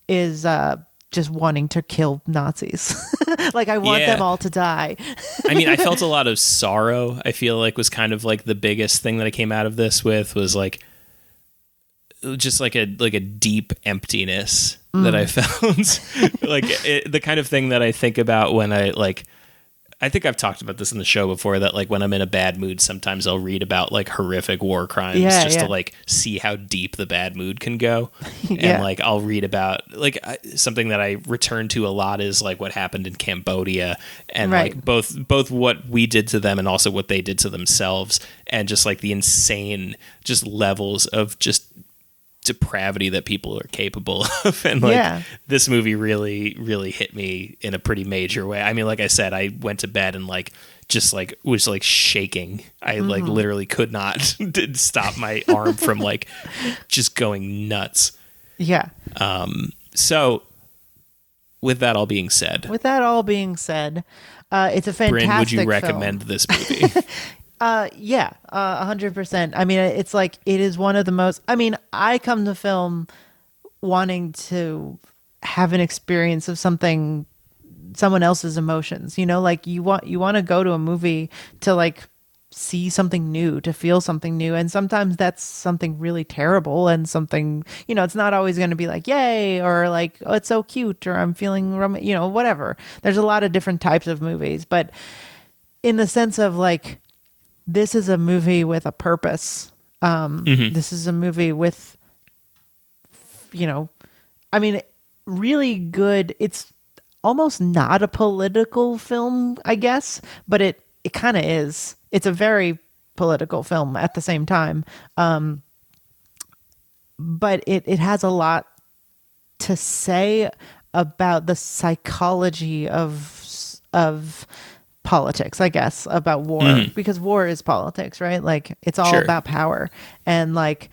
E: is uh just wanting to kill nazis like i want
D: Yeah.
E: them all to die
D: i mean i felt a lot of sorrow i feel like was kind of like the biggest thing that i came out of this with was like just like a like a deep emptiness that i mm. found. like it, the kind of thing that i think about when i like I think I've talked about this in the show before that like when I'm in a bad mood sometimes I'll read about like horrific war crimes
E: Yeah,
D: just
E: yeah.
D: to like see how deep the bad mood can go.
E: Yeah.
D: And like I'll read about like I, something that I return to a lot is like what happened in Cambodia and
E: Right.
D: like both both what we did to them and also what they did to themselves and just like the insane just levels of just depravity that people are capable of and like
E: Yeah.
D: this movie really really hit me in a pretty major way i mean like i said i went to bed and like just like was like shaking i like
E: Mm-hmm.
D: literally could not did stop my arm from like just going nuts
E: yeah um
D: so with that all being said
E: with that all being said uh it's a fantastic
D: bryn would you
E: film.
D: recommend this movie
E: Uh, yeah, a hundred percent. I mean, it's like it is one of the most. I mean, I come to film wanting to have an experience of something, someone else's emotions. You know, like you want you want to go to a movie to like see something new, to feel something new, and sometimes that's something really terrible and something. You know, it's not always going to be like yay or like oh it's so cute or I'm feeling rom- you know whatever. There's a lot of different types of movies, but in the sense of like this is a movie with a purpose. Um, This is a movie with, you know, I mean, really good. It's almost not a political film, I guess, but it it kind of is. It's a very political film at the same time. Um, but it it has a lot to say about the psychology of of politics, I guess, about war mm-hmm. because war is politics, right? Like it's all
D: Sure.
E: about power. And like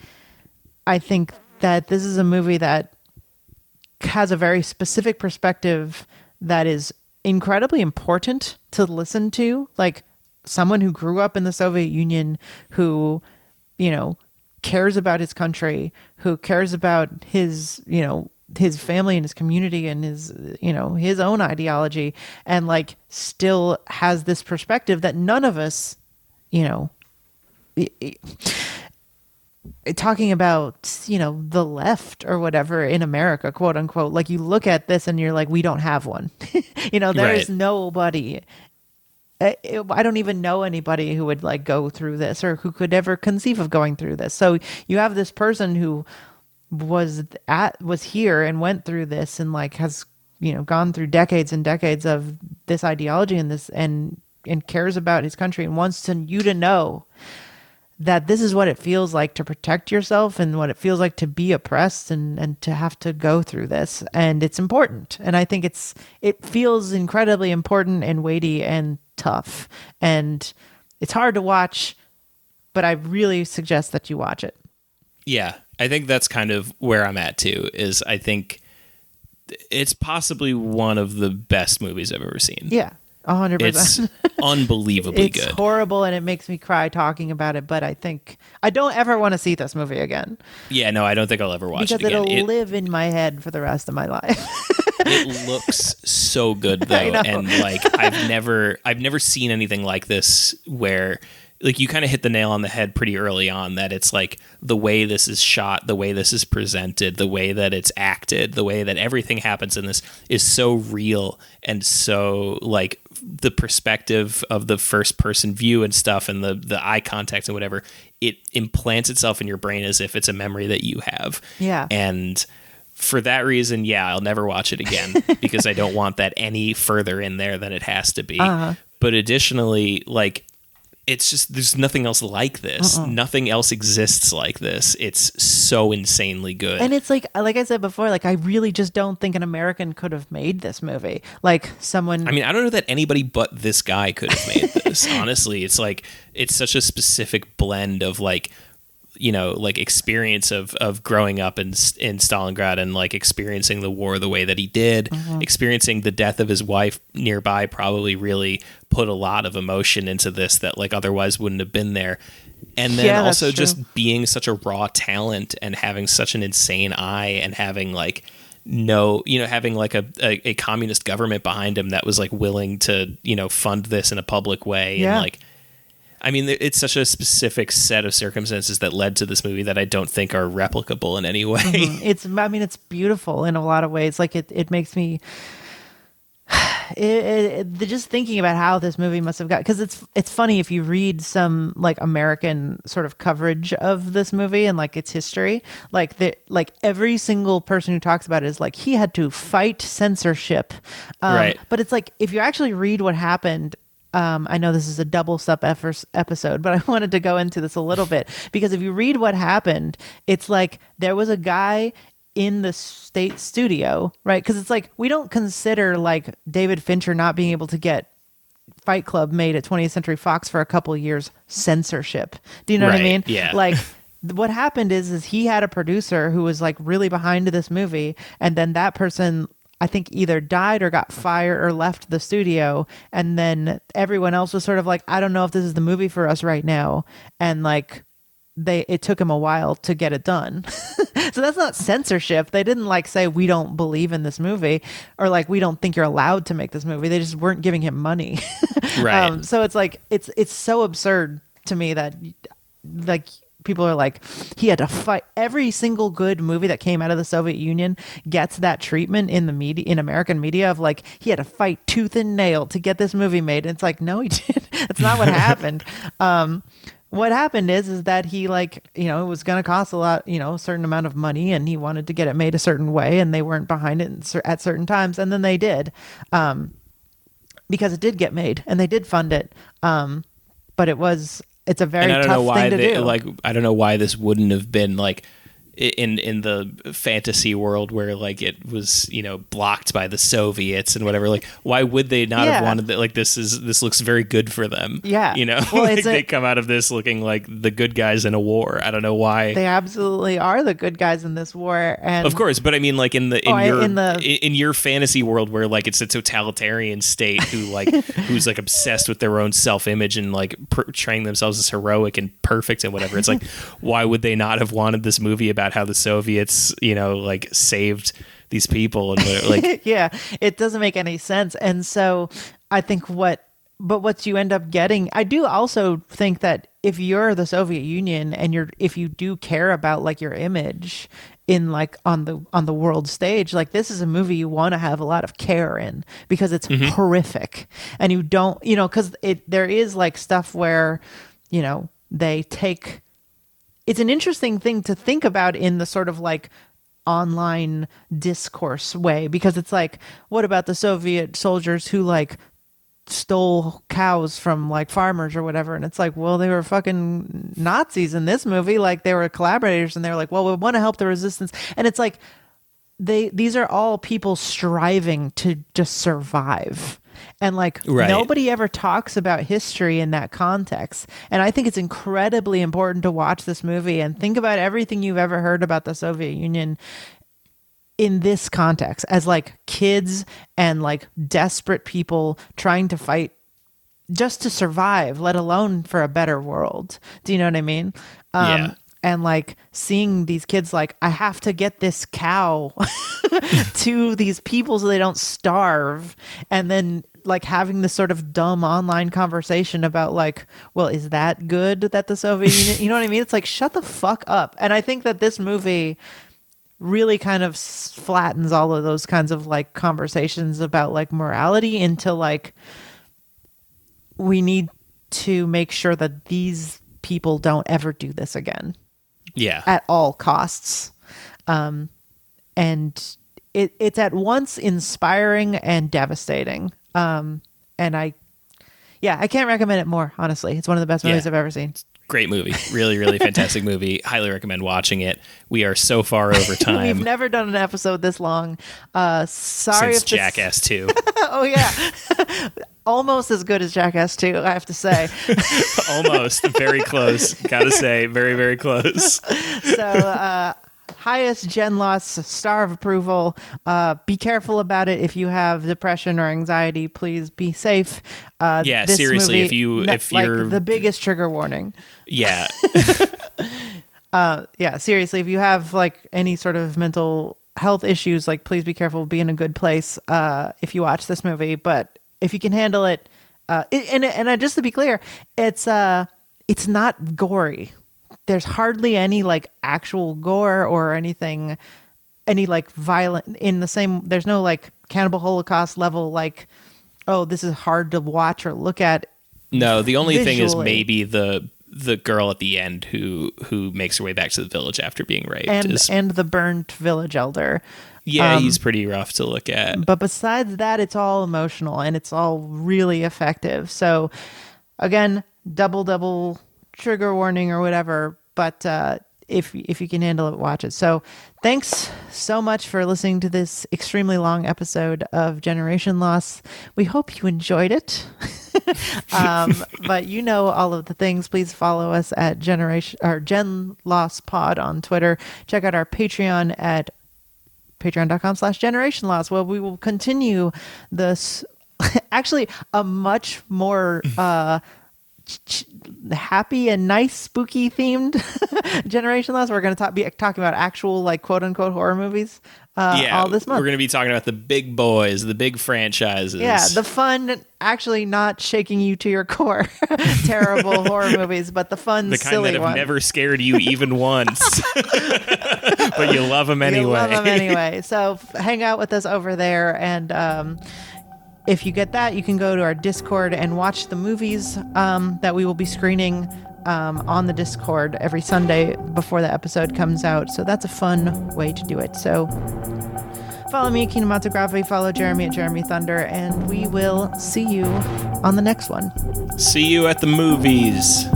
E: I think that this is a movie that has a very specific perspective that is incredibly important to listen to like someone who grew up in the Soviet Union who you know cares about his country who cares about his you know his family and his community and his you know his own ideology and like still has this perspective that none of us you know talking about you know the left or whatever in america quote unquote like you look at this and you're like we don't have one you know there is
D: Right.
E: nobody I I don't even know anybody who would like go through this or who could ever conceive of going through this. So you have this person who was at was here and went through this and like has you know gone through decades and decades of this ideology and this and and cares about his country and wants to, you to know that this is what it feels like to protect yourself and what it feels like to be oppressed and and to have to go through this. And it's important. And i think it's it feels incredibly important and weighty and tough. And it's hard to watch but i really suggest that you watch it.
D: Yeah, I think that's kind of where I'm at too. Is I think it's possibly one of the best movies I've ever seen.
E: yeah 100%
D: It's unbelievably
E: it's
D: good.
E: horrible and it makes me cry talking about it but i think i don't ever want to see this movie again
D: yeah, no, I don't think I'll ever watch
E: because
D: it again.
E: it'll
D: It,
E: live in my head for the rest of my life
D: it looks so good though, and like I've never, I've never seen anything like this where. Like you kind of hit the nail on the head pretty early on that it's like the way this is shot, the way this is presented, the way that it's acted, the way that everything happens in this is so real and so like the perspective of the first person view and stuff and the the eye contact and whatever it implants itself in your brain as if it's a memory that you have
E: Yeah.
D: and for that reason yeah i'll never watch it again because i don't want that any further in there than it has to be
E: Uh-huh.
D: but additionally like it's just there's nothing else like this nothing else exists like this it's so insanely good
E: And it's like, like I said before, like I really just don't think an American could have made this movie. Like someone,
D: I mean, I don't know that anybody but this guy could have made this. honestly, it's like it's such a specific blend of like you know like experience of of growing up in in Stalingrad and like experiencing the war the way that he did,
E: Mm-hmm.
D: experiencing the death of his wife nearby probably really put a lot of emotion into this that like otherwise wouldn't have been there. And then
E: Yeah,
D: also just being such a raw talent and having such an insane eye and having like no you know having like a, a, a communist government behind him that was like willing to you know fund this in a public way
E: Yeah.
D: and like i mean it's such a specific set of circumstances that led to this movie that i don't think are replicable in any way
E: it's, I mean, it's beautiful in a lot of ways. Like it, it makes me. It, it, it- just thinking about how this movie must have got because it's it's funny if you read some like American sort of coverage of this movie and like its history like the like every single person who talks about it is like he had to fight censorship um,
D: Right.
E: but it's like if you actually read what happened um, I know this is a double sup effers- episode, but I wanted to go into this a little bit because if you read what happened, it's like there was a guy in the state studio, right? Because it's like we don't consider like David Fincher not being able to get Fight Club made at 20th Century Fox for a couple of years censorship. Do you know what I mean?
D: yeah.
E: Like what happened is is he had a producer who was like really behind this movie and then that person I think either died or got fired or left the studio and then everyone else was sort of like I don't know if this is the movie for us right now and like they it took him a while to get it done. so that's not censorship. They didn't like say we don't believe in this movie or like we don't think you're allowed to make this movie. They just weren't giving him money.
D: right
E: Um, so it's like it's it's so absurd to me that like people are like he had to fight every single good movie that came out of the Soviet Union gets that treatment in the media in American media of like he had to fight tooth and nail to get this movie made. And it's like no, he didn't. That's not what happened. Um, what happened is is that he like you know it was going to cost a lot you know a certain amount of money and he wanted to get it made a certain way and they weren't behind it at certain times and then they did um because it did get made and they did fund it um but it was it's a very
D: and I don't
E: tough
D: know why
E: thing to
D: they
E: do.
D: like I don't know why this wouldn't have been like in in the fantasy world where like it was you know blocked by the Soviets and whatever. Like, why would they not
E: Yeah.
D: have wanted that? Like, this is this looks very good for them.
E: Yeah.
D: you know,
E: Well,
D: like
E: a-
D: they come out of this looking like the good guys in a war. I don't know why.
E: They absolutely are the good guys in this war, and
D: Of course, but I mean, like in the in
E: Oh,
D: your
E: in the-
D: in your fantasy world where like it's a totalitarian state who like who's like obsessed with their own self image and like portraying themselves as heroic and perfect and whatever. It's like, why would they not have wanted this movie about how the Soviets, you know, like saved these people and like
E: yeah, it doesn't make any sense. And so I think what, but what you end up getting, I do also think that if you're the Soviet Union and you're, if you do care about like your image in like on the on the world stage like this is a movie you want to have a lot of care in because it's mm-hmm. horrific and you don't you know because it there is like stuff where you know they take it's an interesting thing to think about in the sort of like online discourse way because it's like what about the soviet soldiers who like stole cows from like farmers or whatever? And it's like well they were fucking nazis in this movie. Like they were collaborators and they were like well we want to help the resistance. And it's like they these are all people striving to just survive and like
D: Right.
E: nobody ever talks about history in that context and i think it's incredibly important to watch this movie and think about everything you've ever heard about the soviet union in this context as like kids and like desperate people trying to fight just to survive let alone for a better world do you know what i mean Um,
D: Yeah.
E: And like seeing these kids like i have to get this cow to these people so they don't starve. And then like having this sort of dumb online conversation about like well is that good that the soviet union you know what i mean? It's like shut the fuck up. And i think that this movie really kind of flattens all of those kinds of like conversations about like morality into like we need to make sure that these people don't ever do this again
D: yeah,
E: at all costs. Um, and it, it's at once inspiring and devastating. Um, and I, yeah, I can't recommend it more, honestly. It's one of the best movies
D: Yeah.
E: I've ever seen.
D: great movie, really, really fantastic movie. Highly recommend watching it. We are so far over time We've
E: never done an episode this long. Uh, sorry
D: since
E: if this-
D: Jackass Two.
E: oh yeah, almost as good as Jackass 2, I have to say.
D: Almost, very close. Gotta say, very, very close.
E: so uh highest gen loss star of approval. Uh be careful about it. If you have depression or anxiety please be safe. Uh
D: Yeah,
E: this
D: seriously,
E: movie,
D: if you- if
E: like
D: you're-
E: the biggest trigger warning.
D: Yeah,
E: yeah seriously if you have like any sort of mental health issues like please be careful. Be in a good place uh if you watch this movie. But if you can handle it uh it, and and uh, just to be clear it's uh it's not gory there's hardly any like actual gore or anything any like violent in the same there's no like cannibal holocaust level like oh this is hard to watch or look at
D: no. The only thing is maybe the the girl at the end who who makes her way back to the village after being raped.
E: and
D: is,
E: and the burnt village elder
D: yeah,
E: um,
D: he's pretty rough to look at.
E: but besides that it's all emotional and it's all really effective. So again double double trigger warning or whatever but uh if if you can handle it watch it. So thanks so much for listening to this extremely long episode of generation loss. We hope you enjoyed it. Um but you know all of the things. Please follow us at generation or gen loss pod on twitter. Check out our patreon at patreon.com slash generation loss where we will continue this actually a much more uh ch- happy and nice spooky themed generation loss we're going to talk, be talking about actual like quote unquote horror movies uh
D: yeah,
E: all this month
D: we're going to be talking about the big boys, the big franchises.
E: yeah the fun actually not shaking you to your core terrible horror movies but the fun
D: the kind
E: silly
D: that have
E: one
D: never scared you even once, but you love them anyway.
E: You love them anyway. So f- hang out with us over there, and um, if you get that, you can go to our Discord and watch the movies um, that we will be screening um, on the Discord every Sunday before the episode comes out. So that's a fun way to do it. So follow me, Kinematography. Follow Jeremy at Jeremy Thunder, and we will see you on the next one.
D: See you at the movies.